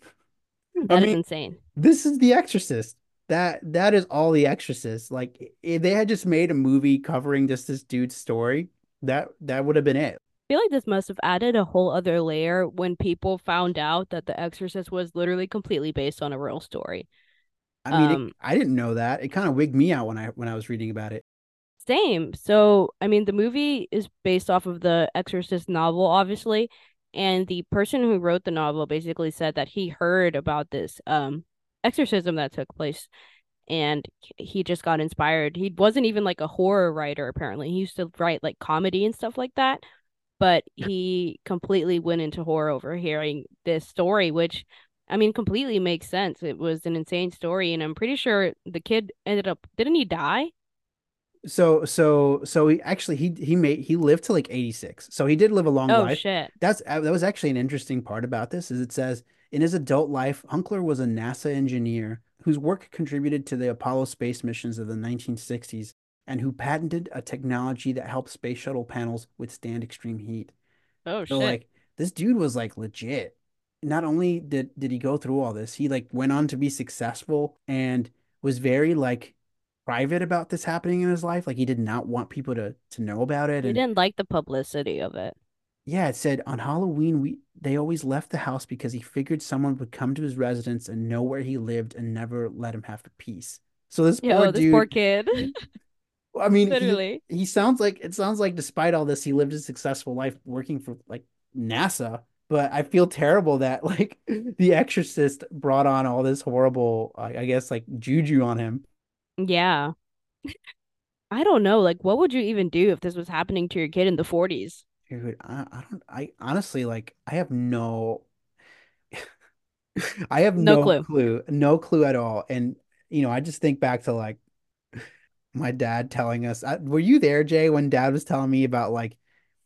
That I is mean, insane. this is The Exorcist. That that is all The Exorcist. Like if they had just made a movie covering just this dude's story, that that would have been it. I feel like this must have added a whole other layer when people found out that The Exorcist was literally completely based on a real story. I mean, it- Um, I didn't know that. It kind of wigged me out when I when I was reading about it. Same. So, I mean, the movie is based off of the Exorcist novel, obviously, and the person who wrote the novel basically said that he heard about this um exorcism that took place and he just got inspired. He wasn't even like a horror writer apparently. He used to write like comedy and stuff like that, but he completely went into horror over hearing this story, which I mean completely makes sense. It was an insane story and I'm pretty sure the kid ended up didn't he die? So so so he actually he he made he lived to like 86. So he did live a long Oh life. shit. That's uh, that was actually an interesting part about this is it says in his adult life, Hunkeler was a NASA engineer whose work contributed to the Apollo space missions of the 1960s and who patented a technology that helped space shuttle panels withstand extreme heat. Oh So shit. like this dude was like legit. Not only did did he go through all this, he like went on to be successful and was very like private about this happening in his life. Like he did not want people to to know about it. He And didn't like the publicity of it. Yeah, it said on Halloween we they always left the house because he figured someone would come to his residence and know where he lived and never let him have the peace. So this Yo, poor this dude, poor kid. I mean, he, Literally. he sounds like it sounds like despite all this, he lived a successful life working for like NASA. But I feel terrible that like The Exorcist brought on all this horrible, I I guess, like juju on him. Yeah. I don't know. Like, what would you even do if this was happening to your kid in the 40s? Dude, I, I don't, I honestly like, I have no, I have No no clue. clue, no clue at all. And you know, I just think back to like my dad telling us. I, were you there, Jay, when Dad was telling me about like,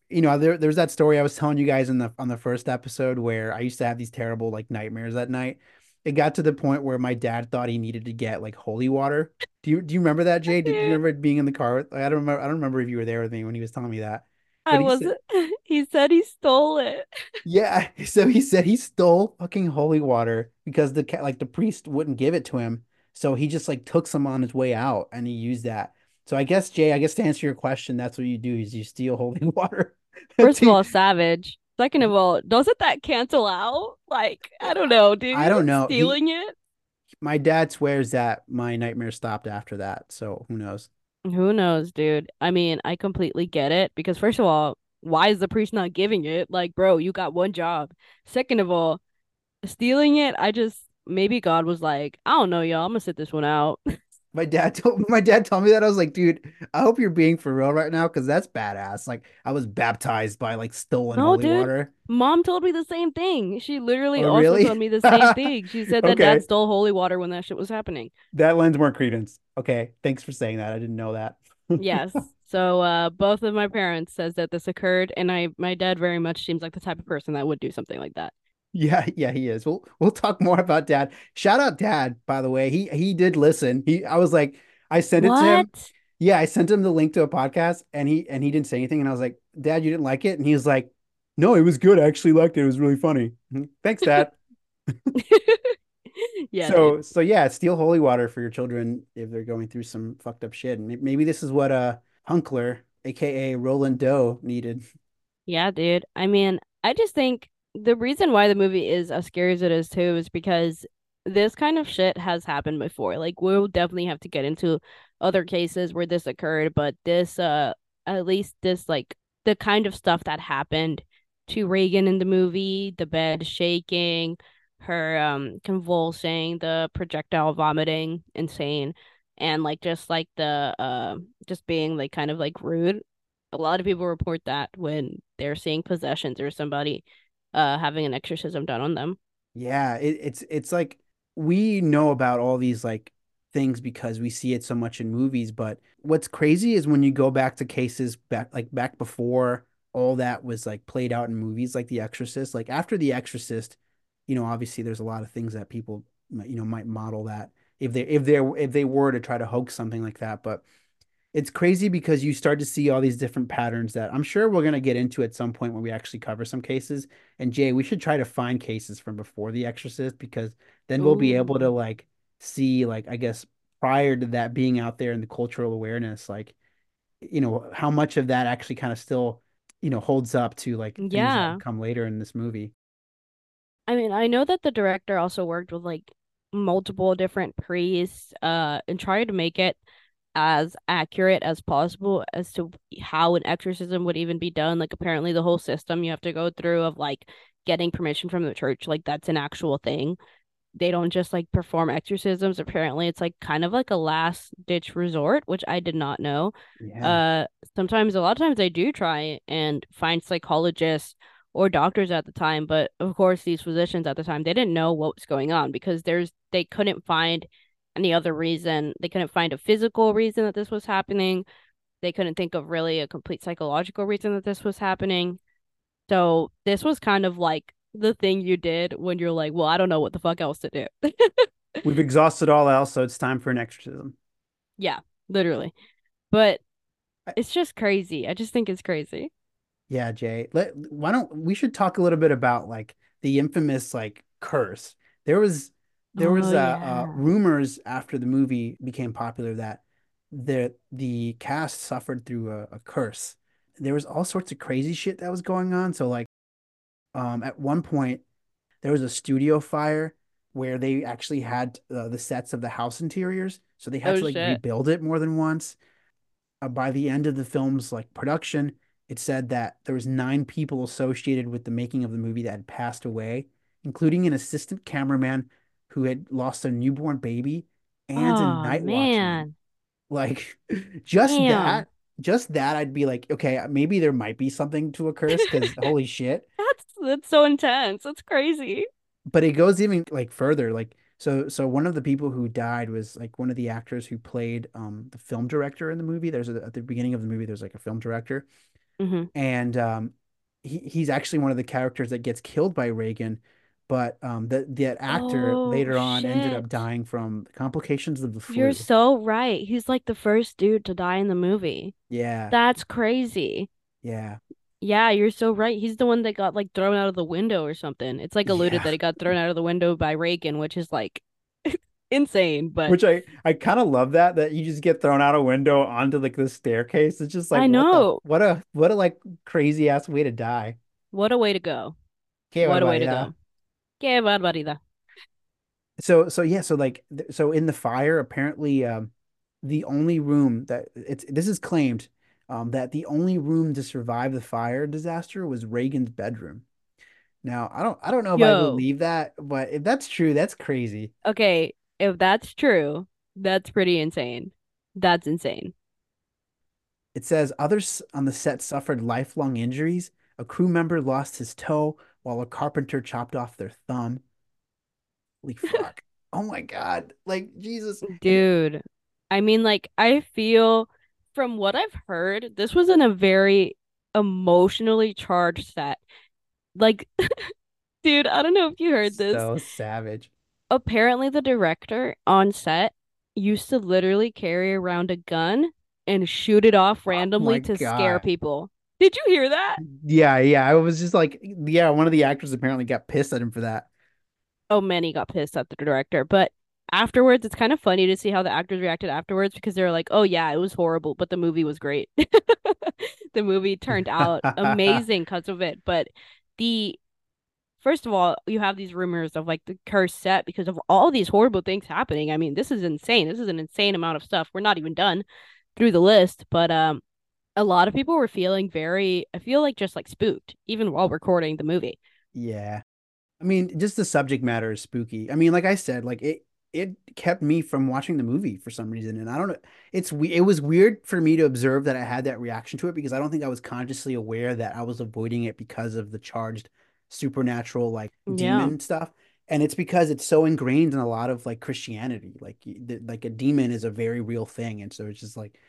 you know, there there's that story I was telling you guys in the on the first episode where I used to have these terrible like nightmares at night. It got to the point where my dad thought he needed to get like holy water. Do you do you remember that, Jay? Did you remember being in the car? with- I don't remember. I don't remember if you were there with me when he was telling me that. I he wasn't. He said he stole it. Yeah, so he said he stole fucking holy water because the like the priest wouldn't give it to him. So he just like took some on his way out and he used that. So I guess Jay, I guess to answer your question, that's what you do is you steal holy water. First of all, savage. Second of all, doesn't that cancel out? Like, I don't know, dude. I don't know. He- Stealing it? my dad swears that my nightmare stopped after that. So who knows? Who knows, dude? I mean, I completely get it because first of all, why is the priest not giving it? Like, bro, you got one job. Second of all, stealing it, I just maybe God was like, I don't know, y'all. I'm gonna sit this one out. My dad told my dad told me that I was like, dude, I hope you're being for real right now because that's badass. Like I was baptized by like stolen No, holy dude. water. Mom told me the same thing. She literally Oh, also really? told me the same thing. She said that Okay. dad stole holy water when that shit was happening. That lends more credence. Okay, thanks for saying that. I didn't know that. Yes. So uh both of my parents says that this occurred and I my dad very much seems like the type of person that would do something like that. Yeah, yeah, he is. We'll we'll talk more about dad. Shout out dad, by the way. He he did listen. He I was like, I sent it to him. Yeah, I sent him the link to a podcast and he and he didn't say anything. And I was like, Dad, you didn't like it? And he was like, No, it was good. I actually liked it. It was really funny. Mhm. Thanks, Dad. Yeah, so dude. so yeah, steal holy water for your children if they're going through some fucked up shit. And maybe this is what uh Hunkeler, aka Roland Doe, needed. Yeah, dude. I mean, I just think the reason why the movie is as scary as it is too is because this kind of shit has happened before. Like we'll definitely have to get into other cases where this occurred, but this uh at least this like the kind of stuff that happened to Regan in the movie, the bed shaking, her um convulsing, the projectile vomiting, insane, and like just like the uh just being like kind of like rude a lot of people report that when they're seeing possessions or somebody uh having an exorcism done on them. Yeah, it, it's it's like we know about all these like things because we see it so much in movies, but what's crazy is when you go back to cases back like back before all that was like played out in movies like The Exorcist, like after The Exorcist, you know, obviously there's a lot of things that people you know might model that if they if they if they were to try to hoax something like that, but it's crazy because you start to see all these different patterns that I'm sure we're going to get into at some point when we actually cover some cases. And Jay, we should try to find cases from before The Exorcist because then we'll be able to like see like I guess prior to that being out there in the cultural awareness like you know how much of that actually kind of still you know holds up to like things that Yeah. come later in this movie. I mean, I know that the director also worked with like multiple different priests uh and tried to make it as accurate as possible as to how an exorcism would even be done. Like apparently the whole system you have to go through of like getting permission from the church, like that's an actual thing. They don't just like perform exorcisms. Apparently it's like kind of like a last ditch resort, which I did not know. Yeah. Uh sometimes a lot of times I do try and find psychologists or doctors at the time, but of course these physicians at the time they didn't know what was going on because there's they couldn't find any other reason. They couldn't find a physical reason that this was happening. They couldn't think of really a complete psychological reason that this was happening. So this was kind of like the thing you did when you're like, well, I don't know what the fuck else to do. We've exhausted all else, so it's time for an exorcism. yeah, literally. But it's just crazy. I just think it's crazy. Yeah, Jay. Let why don't we should talk a little bit about like the infamous like curse. There was there was Oh, uh, uh yeah. rumors after the movie became popular that the the cast suffered through a, a curse. There was all sorts of crazy shit that was going on. So like um at one point there was a studio fire where they actually had uh, the sets of the house interiors, so they had Oh, to like shit. rebuild it more than once uh, by the end of the film's like production, it said that there was nine people associated with the making of the movie that had passed away, including an assistant cameraman who had lost a newborn baby and a Oh night watchman. man. Like just Damn. that, just that, I'd be like, okay, maybe there might be something to a curse because holy shit. That's that's so intense. That's crazy. But it goes even like further. Like so, so one of the people who died was like one of the actors who played um the film director in the movie. There's a, at the beginning of the movie, there's like a film director hmm and um, he, he's actually one of the characters that gets killed by Regan, but um, that that actor Oh, later on ended up dying from complications of the flu. You're so right. He's like the first dude to die in the movie. Yeah, That's crazy. yeah, Yeah, you're so right. He's the one that got like thrown out of the window or something. It's like alluded Yeah. that he got thrown out of the window by Regan, which is like insane, but which I I kind of love that that you just get thrown out a window onto like the staircase. It's just like I what the- know. what a what a like crazy ass way to die. what a way to go. Qué What a way to go. Qué barbaridad. So so yeah, so like so in the fire, apparently um the only room that it's this is claimed um that the only room to survive the fire disaster was Regan's bedroom. Now, I don't I don't know if I believe that, but if that's true, that's crazy. Okay, if that's true, that's pretty insane. That's insane. It says others on the set suffered lifelong injuries. A crew member lost his toe while a carpenter chopped off their thumb. Holy fuck. Oh my God. Like Jesus. Dude, I mean, like, I feel from what I've heard, this was in a very emotionally charged set. Like, dude, I don't know if you heard this. So savage. Apparently, the director on set used to literally carry around a gun and shoot it off oh randomly my to scare people. Did you hear that? Yeah, yeah. I was just like, yeah, one of the actors apparently got pissed at him for that. Oh, many got pissed at the director, but afterwards, it's kind of funny to see how the actors reacted afterwards because they were like, "Oh yeah, it was horrible, but the movie was great. the movie turned out amazing because of it." But the first of all, you have these rumors of like the curse set because of all these horrible things happening. I mean, this is insane. This is an insane amount of stuff. We're not even done through the list, but um a lot of people were feeling very I feel like just like spooked even while recording the movie. Yeah. I mean, just the subject matter is spooky. I mean, like I said, like it it kept me from watching the movie for some reason and I don't know it's we it was weird for me to observe that I had that reaction to it because I don't think I was consciously aware that I was avoiding it because of the charged supernatural like Yeah. demon stuff and it's because it's so ingrained in a lot of like Christianity like the, like a demon is a very real thing and so it's just like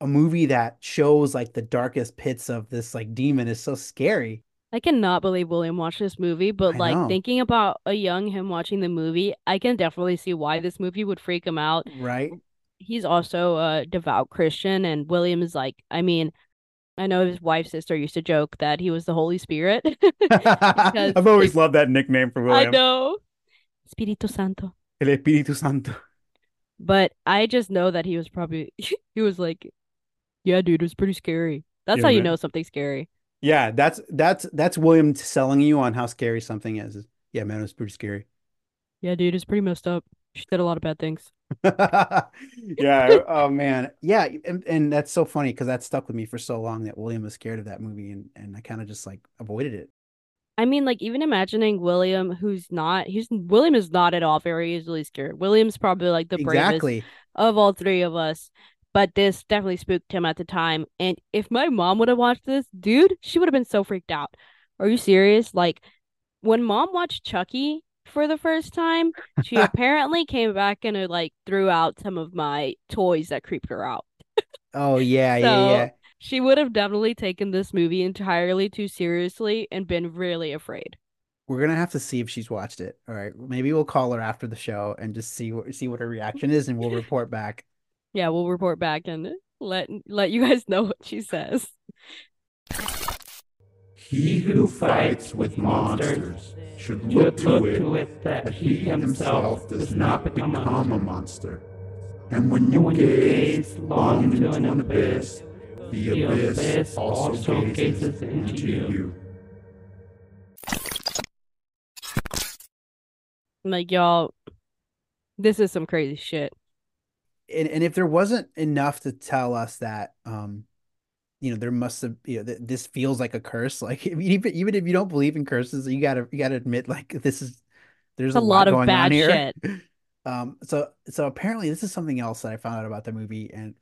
a movie that shows like the darkest pits of this like demon is so scary I cannot believe William watched this movie, but I like know. thinking about a young him watching the movie, I can definitely see why this movie would freak him out. right He's also a devout Christian, and William is like, I mean, I know his wife's sister used to joke that he was the Holy Spirit. I've always loved that nickname for William. I know. Espíritu Santo. El Espíritu Santo. But I just know that he was probably he was like, Yeah, dude, it was pretty scary. That's Yeah, how you man. know something's scary. Yeah, that's that's that's William selling you on how scary something is. Yeah, man, it was pretty scary. Yeah, dude, it's pretty messed up. She did a lot of bad things. yeah. Oh man. Yeah, and, and that's so funny because that stuck with me for so long that William was scared of that movie, and and I kind of just like avoided it. I mean, like even imagining William, who's not, he's William is not at all very easily scared. William's probably like the bravest of all three of us. But this definitely spooked him at the time. And if my mom would have watched this, dude, she would have been so freaked out. Are you serious? Like when mom watched Chucky for the first time, she apparently came back and uh, like threw out some of my toys that creeped her out. Oh yeah, yeah, yeah. She would have definitely taken this movie entirely too seriously and been really afraid. We're gonna have to see if she's watched it. All right, maybe we'll call her after the show and just see what see what her reaction is, and we'll report back. Yeah, we'll report back and let let you guys know what she says. He who fights with monsters should look to it that he himself does not become a monster. And when you gaze long into an abyss, the abyss also gazes into you. Like y'all, this is some crazy shit. And and if there wasn't enough to tell us that um you know there must have you know th- this feels like a curse like if- even even if you don't believe in curses you gotta you gotta admit like this is there's It's a lot of going on bad here shit. um so so apparently this is something else that I found out about the movie and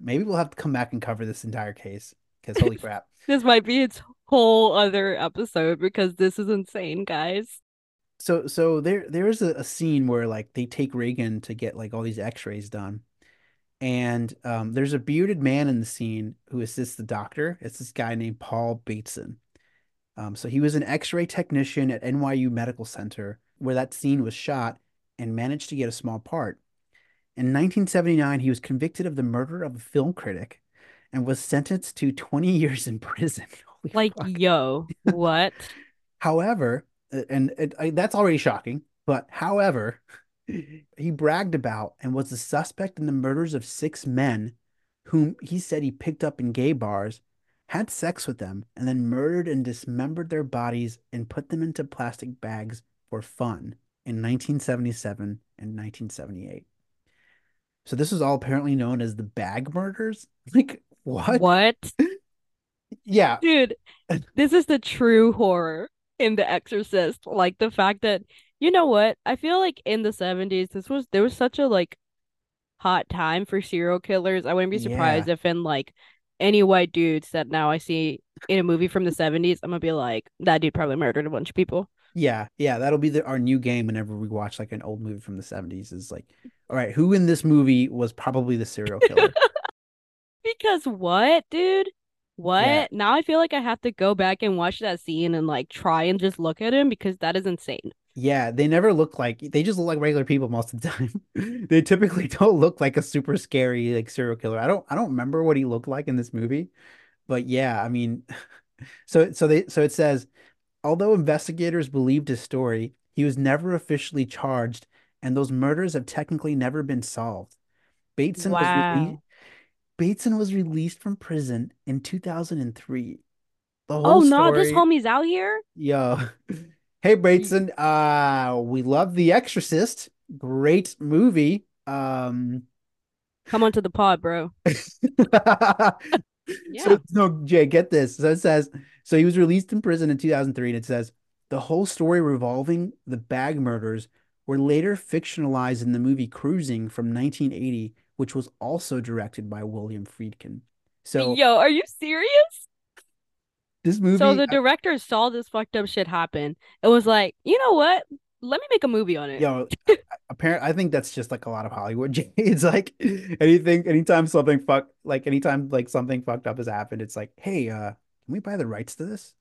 maybe we'll have to come back and cover this entire case because holy crap This might be its whole other episode because this is insane, guys. So so there there is a, a scene where like they take Regan to get like all these x-rays done. And um there's a bearded man in the scene who assists the doctor. It's this guy named Paul Bateson. Um so he was an x-ray technician at NYU Medical Center where that scene was shot and managed to get a small part. In 1979 he was convicted of the murder of a film critic and was sentenced to 20 years in prison. Holy Like, fuck. yo, what? However, and it, I, that's already shocking, but however, he bragged about and was the suspect in the murders of six men whom he said he picked up in gay bars, had sex with them, and then murdered and dismembered their bodies and put them into plastic bags for fun in 1977 and 1978. So this was all apparently known as the bag murders. Like what? What? Yeah, Dude, this is the true horror in The Exorcist. Like the fact that, you know what? I feel like in the 70s, this was there was such a like hot time for serial killers. I wouldn't be surprised Yeah. if in like any white dudes that now I see in a movie from the 70s, I'm gonna be like, that dude probably murdered a bunch of people. Yeah, yeah, that'll be the, our new game whenever we watch like an old movie from the 70s is like, all right, who in this movie was probably the serial killer? Because what, dude? What? Yeah. Now I feel like I have to go back and watch that scene and like try and just look at him because that is insane. Yeah, they never look like they just look like regular people most of the time. They typically don't look like a super scary like serial killer. I don't I don't remember what he looked like in this movie. but yeah, I mean, so so they so it says, although investigators believed his story, he was never officially charged, and those murders have technically never been solved. Bateson was. Wow. Bateson was released from prison in 2003. The Oh whole no, this homie's out here. yo. Hey Bateson, uh, we love The Exorcist. Great movie. Um, Come onto the pod, bro. Yeah. So no, Jay, get this. So it says, so he was released in prison in 2003, and it says the whole story revolving the bag murders were later fictionalized in the movie Cruising from 1980, which was also directed by William Friedkin. So Yo, are you serious? this movie, So the director saw this fucked up shit happen. It was like, you know what? Let me make a movie on it. yo, apparently, I think that's just like a lot of Hollywood. It's like anything, anytime something fuck, like anytime like something fucked up has happened, it's like, hey, uh, can we buy the rights to this?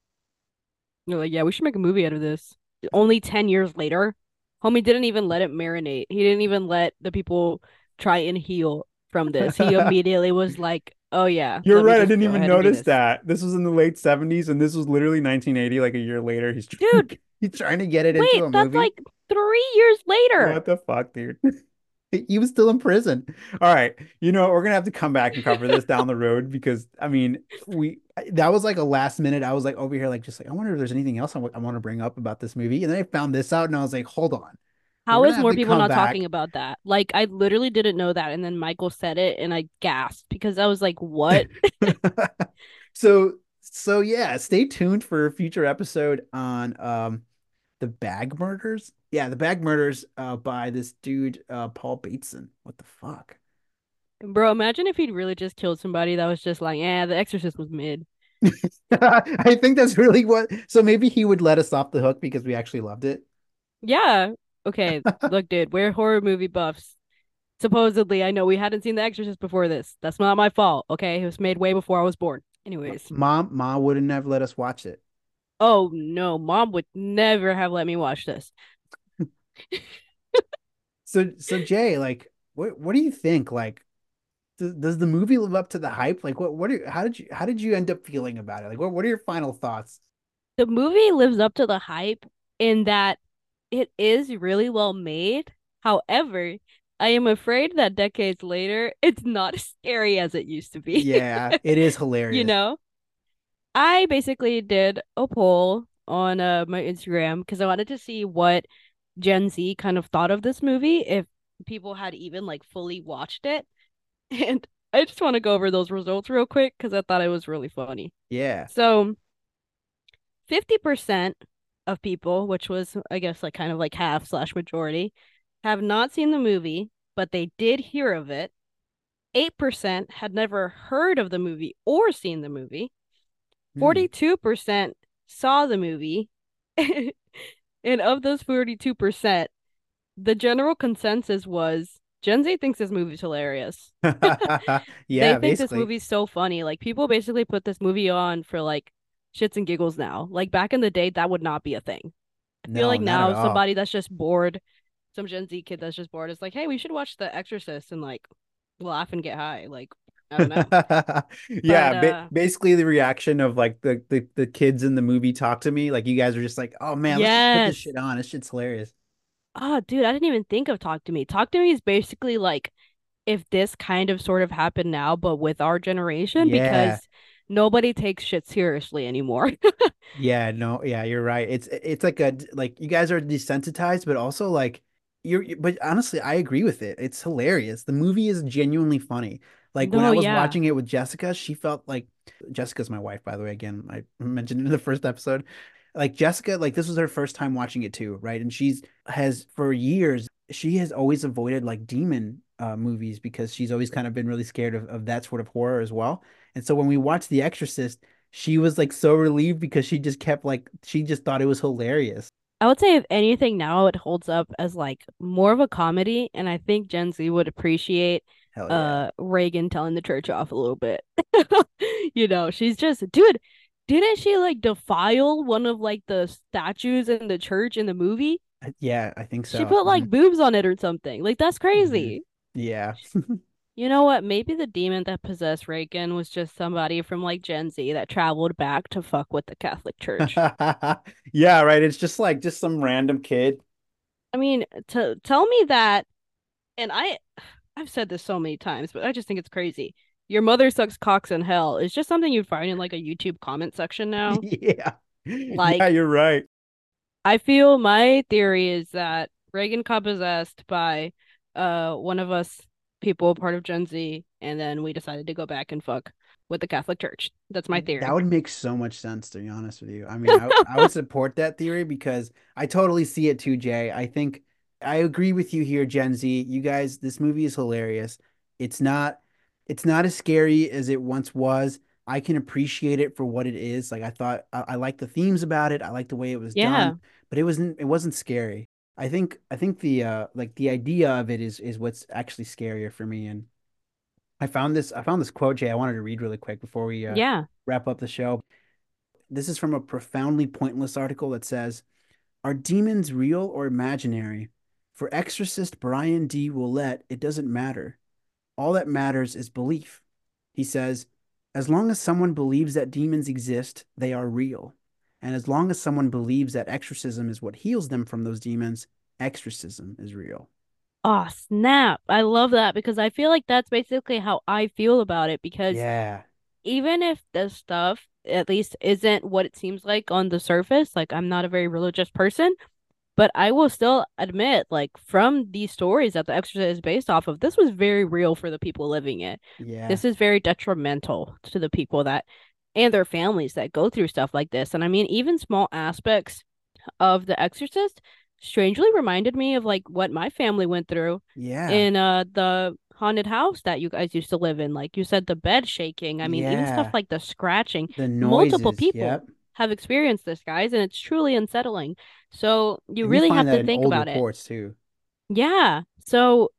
You're like, yeah, we should make a movie out of this. Only 10 years later, homie didn't even let it marinate. He didn't even let the people try and heal from this. He immediately was like, oh yeah. You're right. I didn't even ahead and do notice this." that. This was in the late 70s and this was literally 1980, like a year later. He's trying, Dude. he's trying to get it Wait, into a that's movie. like three years later. What the fuck, dude? He was still in prison. All right. You know, we're gonna have to come back and cover this down the road because I mean, we that was like a last minute. I was like over here, like just like I wonder if there's anything else I want to bring up about this movie. And then I found this out and I was like, hold on. How is more people not back. talking about that? Like, I literally didn't know that. And then Michael said it and I gasped because I was like, what? so so yeah, stay tuned for a future episode on um the bag murders. Yeah, the bag murders uh by this dude uh Paul Bateson. What the fuck? Bro, imagine if he'd really just killed somebody that was just like, yeah, the exorcist was mid. I think that's really what so maybe he would let us off the hook because we actually loved it. Yeah. Okay. Look, dude, we're horror movie buffs. Supposedly, I know we hadn't seen The Exorcist before this. That's not my fault. Okay. It was made way before I was born. Anyways. Mom mom wouldn't have let us watch it. Oh no, mom would never have let me watch this. So so Jay, like what what do you think? Like does, does the movie live up to the hype? Like what what are, how did you how did you end up feeling about it? Like what what are your final thoughts? The movie lives up to the hype in that it is really well made. However, I am afraid that decades later, it's not as scary as it used to be. Yeah, it is hilarious. you know i basically did a poll on uh my instagram because i wanted to see what gen z kind of thought of this movie if people had even like fully watched it and i just want to go over those results real quick because i thought it was really funny Yeah. so 50% of people which was i guess like kind of like half slash majority have not seen the movie but they did hear of it 8% had never heard of the movie or seen the movie Hmm. 42% saw the movie. and of those 42%, the general consensus was Gen Z thinks this movie's hilarious. yeah, they think this movie's so funny. Like people basically put this movie on for like shits and giggles now. Like back in the day, that would not be a thing. I feel like now somebody that's just bored, some Gen Z kid that's just bored is like, hey, we should watch The Exorcist and like laugh and get high. Like, I don't know. yeah, But, ba- uh, basically the reaction of like the, the the kids in the movie talk to me, like you guys are just like, oh man, let's put this Yes. shit on. This shit's hilarious. Oh, dude, I didn't even think of Talk to Me. Talk to Me is basically like if this kind of sort of happened now, but with our generation, Yeah. because nobody takes shit seriously anymore. Yeah, no, yeah, you're right. It's it's like a like you guys are desensitized, but also like you're but honestly, I agree with it. It's hilarious. The movie is genuinely funny. Like when I was yeah. watching it with Jessica, she felt like Jessica's my wife, by the way. Again, I mentioned in the first episode. Like Jessica, like this was her first time watching it too, right? And she's has for years, she has always avoided like demon uh movies because she's always kind of been really scared of, of that sort of horror as well. And so when we watched The Exorcist, she was like so relieved because she just kept like she just thought it was hilarious. I would say if anything now it holds up as like more of a comedy, and I think Gen Z would appreciate yeah. uh Regan telling the church off a little bit. You know, she's just dude, didn't she like defile one of like the statues in the church in the movie? Yeah, I think so. She put like Mhm. boobs on it or something. Like that's crazy. Yeah. You know what? Maybe the demon that possessed Regan was just somebody from like Gen Z that traveled back to fuck with the Catholic Church. yeah, right. It's just like just some random kid. I mean, to tell me that, and I, I've said this so many times, but I just think it's crazy. Your mother sucks cocks in hell It's just something you'd find in like a YouTube comment section now. yeah. Like, yeah, you're right. I feel my theory is that Regan got possessed by uh one of us people part of Gen Z, and then we decided to go back and fuck with the Catholic Church. That's my theory. That would make so much sense, to be honest with you. I mean, I, I would support that theory because I totally see it too, Jay. I think I agree with you here, Gen Z. You guys, this movie is hilarious. It's not, it's not as scary as it once was. I can appreciate it for what it is. Like I thought, I, I like the themes about it. I like the way it was Yeah. done, but it wasn't, it wasn't scary. I think, I think the, uh, like the idea of it is, is what's actually scarier for me. And I found this, I found this quote, Jay. I wanted to read really quick before we, uh, yeah. wrap up the show. This is from a profoundly pointless article that says, Are demons real or imaginary? For exorcist Brian D. Willett, it doesn't matter. All that matters is belief. He says, As long as someone believes that demons exist, they are real. And as long as someone believes that exorcism is what heals them from those demons, exorcism is real. Oh, snap. I love that because I feel like that's basically how I feel about it because Yeah. even if the stuff at least isn't what it seems like on the surface, like I'm not a very religious person, but I will still admit, like from these stories that The Exorcist is based off of, this was very real for the people living it. Yeah. This is very detrimental to the people that and their families that go through stuff like this. And I mean, even small aspects of The Exorcist strangely reminded me of like what my family went through yeah. in uh the haunted house that you guys used to live in. Like you said, the bed shaking. I mean, even stuff like the scratching. the noises, multiple people Yep. Have experienced this, guys, and it's truly unsettling. So you And really find have to think about it. too. Yeah. So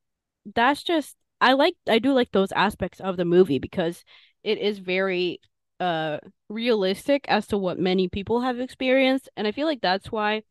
that's just I like I do like those aspects of the movie because it is very uh realistic as to what many people have experienced and I feel like that's why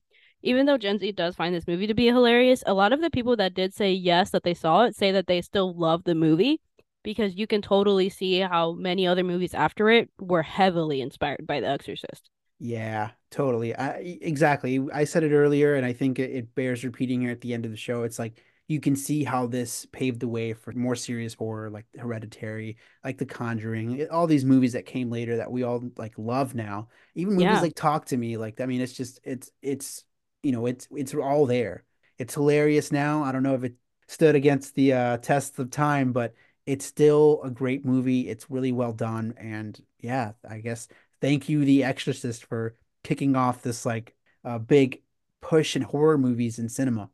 even though Gen Z does find this movie to be hilarious, a lot of the people that did say yes that they saw it say that they still love the movie because you can totally see how many other movies after it were heavily inspired by The Exorcist. Yeah, totally. I exactly. I said it earlier, and I think it, it bears repeating here at the end of the show. It's like you can see how this paved the way for more serious horror, like Hereditary, like The Conjuring, all these movies that came later that we all like love now. Even movies Yeah. like Talk to Me, like I mean, it's just it's it's you know it's it's all there. It's hilarious now. I don't know if it stood against the uh, test of time, but it's still a great movie. It's really well done, and yeah, I guess thank you, The Exorcist, for kicking off this like uh, big push in horror movies in cinema.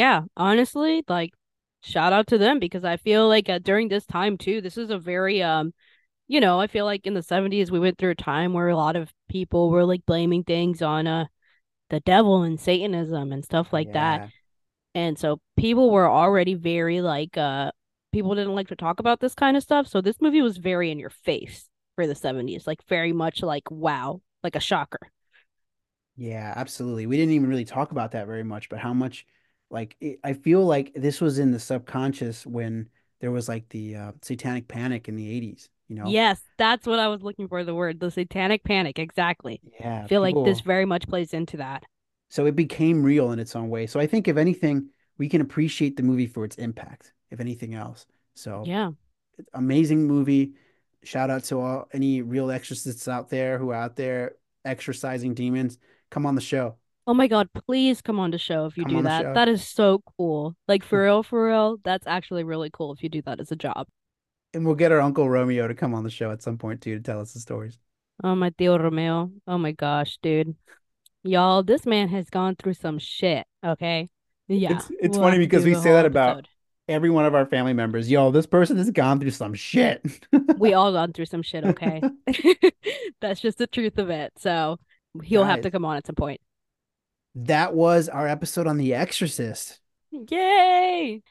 Yeah, honestly, like shout out to them because I feel like uh, during this time too, this is a very um, you know, I feel like in the 70s we went through a time where a lot of people were like blaming things on uh the devil and Satanism and stuff like that. And so people were already very like uh people didn't like to talk about this kind of stuff. So this movie was very in your face for the 70s, like very much like wow, like a shocker. Yeah, absolutely. We didn't even really talk about that very much, but how much like it, I feel like this was in the subconscious when there was like the uh, satanic panic in the 80s, you know? Yes, that's what I was looking for the word, the satanic panic, exactly. Yeah, I feel like this very much plays into that. So it became real in its own way. So I think if anything, we can appreciate the movie for its impact, if anything else. So Yeah. amazing movie. Shout out to all any real exorcists out there who are out there exorcising demons. Come on the show. Oh my God, please come on the show if you Come do that. That is so cool. Like hmm. for real, for real, that's actually really cool if you do that as a job. And we'll get our Uncle Romeo to come on the show at some point too to tell us the stories. Oh my Tío Romeo. Oh my gosh, dude. Y'all, this man has gone through some shit, okay? Yeah. It's it's we'll funny because we say that about episode. every one of our family members. Yo, this person has gone through some shit. We all gone through some shit, okay? That's just the truth of it. So he'll have to come on at some point. That was our episode on The Exorcist. Yay!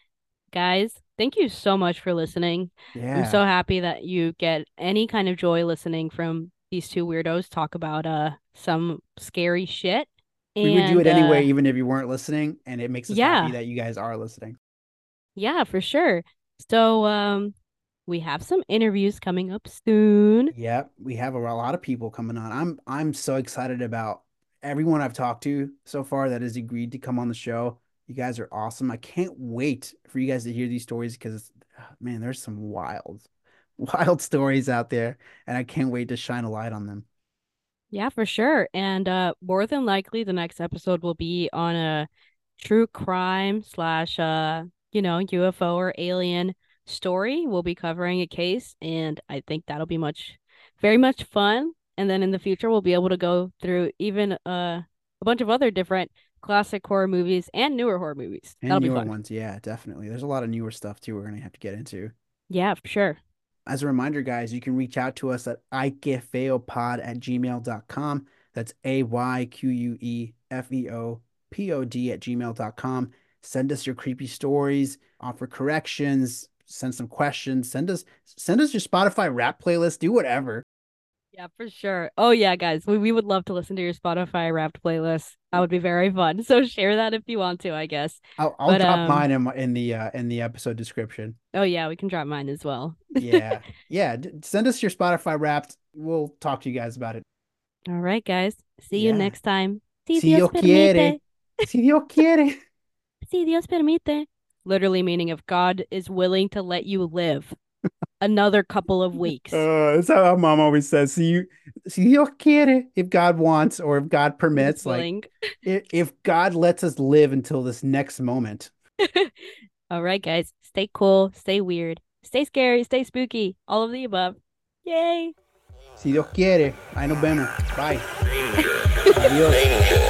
Guys, thank you so much for listening. Yeah. I'm so happy that you get any kind of joy listening from these two weirdos talk about uh some scary shit. we would do it And, anyway, uh, even if you weren't listening, and it makes us yeah. happy that you guys are listening. yeah, for sure. So um we have some interviews coming up soon. Yep, we have a lot of people coming on. I'm I'm so excited about everyone I've talked to so far that has agreed to come on the show. You guys are awesome. I can't wait for you guys to hear these stories because man, there's some wild, wild stories out there, and I can't wait to shine a light on them. Yeah, for sure. And uh more than likely the next episode will be on a true crime slash uh, you know, UFO or alien story. We'll be covering a case and I think that'll be much very much fun. And then in the future we'll be able to go through even uh a bunch of other different classic horror movies and newer horror movies. And That'll newer be fun. ones, yeah, definitely. There's a lot of newer stuff too we're gonna have to get into. Yeah, for sure. As a reminder, guys, you can reach out to us at ayquefeopod at gmail.com. That's A Y Q U E F E O P O D at gmail.com. Send us your creepy stories, offer corrections, send some questions, send us send us your Spotify Wrapped playlist, do whatever. Yeah, for sure. Oh yeah, guys, we, we would love to listen to your Spotify wrapped playlist. That would be very fun. So share that if you want to, I guess. I'll, I'll But, drop um, mine in, in the uh, in the episode description. Oh yeah, we can drop mine as well. Yeah, yeah. Send us your Spotify wrapped. We'll talk to you guys about it. All right, guys. See you Yeah. next time. Si Si Dios Dios quiere. permite. Si Dios quiere. Si Dios permite. Literally meaning if God is willing to let you live another couple of weeks. Uh, that's how our mom always says. Si, you, si Dios quiere, if God wants or if God permits, like if, if God lets us live until this next moment. All right, guys. Stay cool, stay weird, stay scary, stay spooky. All of the above. Yay. Si Dios quiere, ahí nos vemos. Bye. Danger. Adiós. Danger.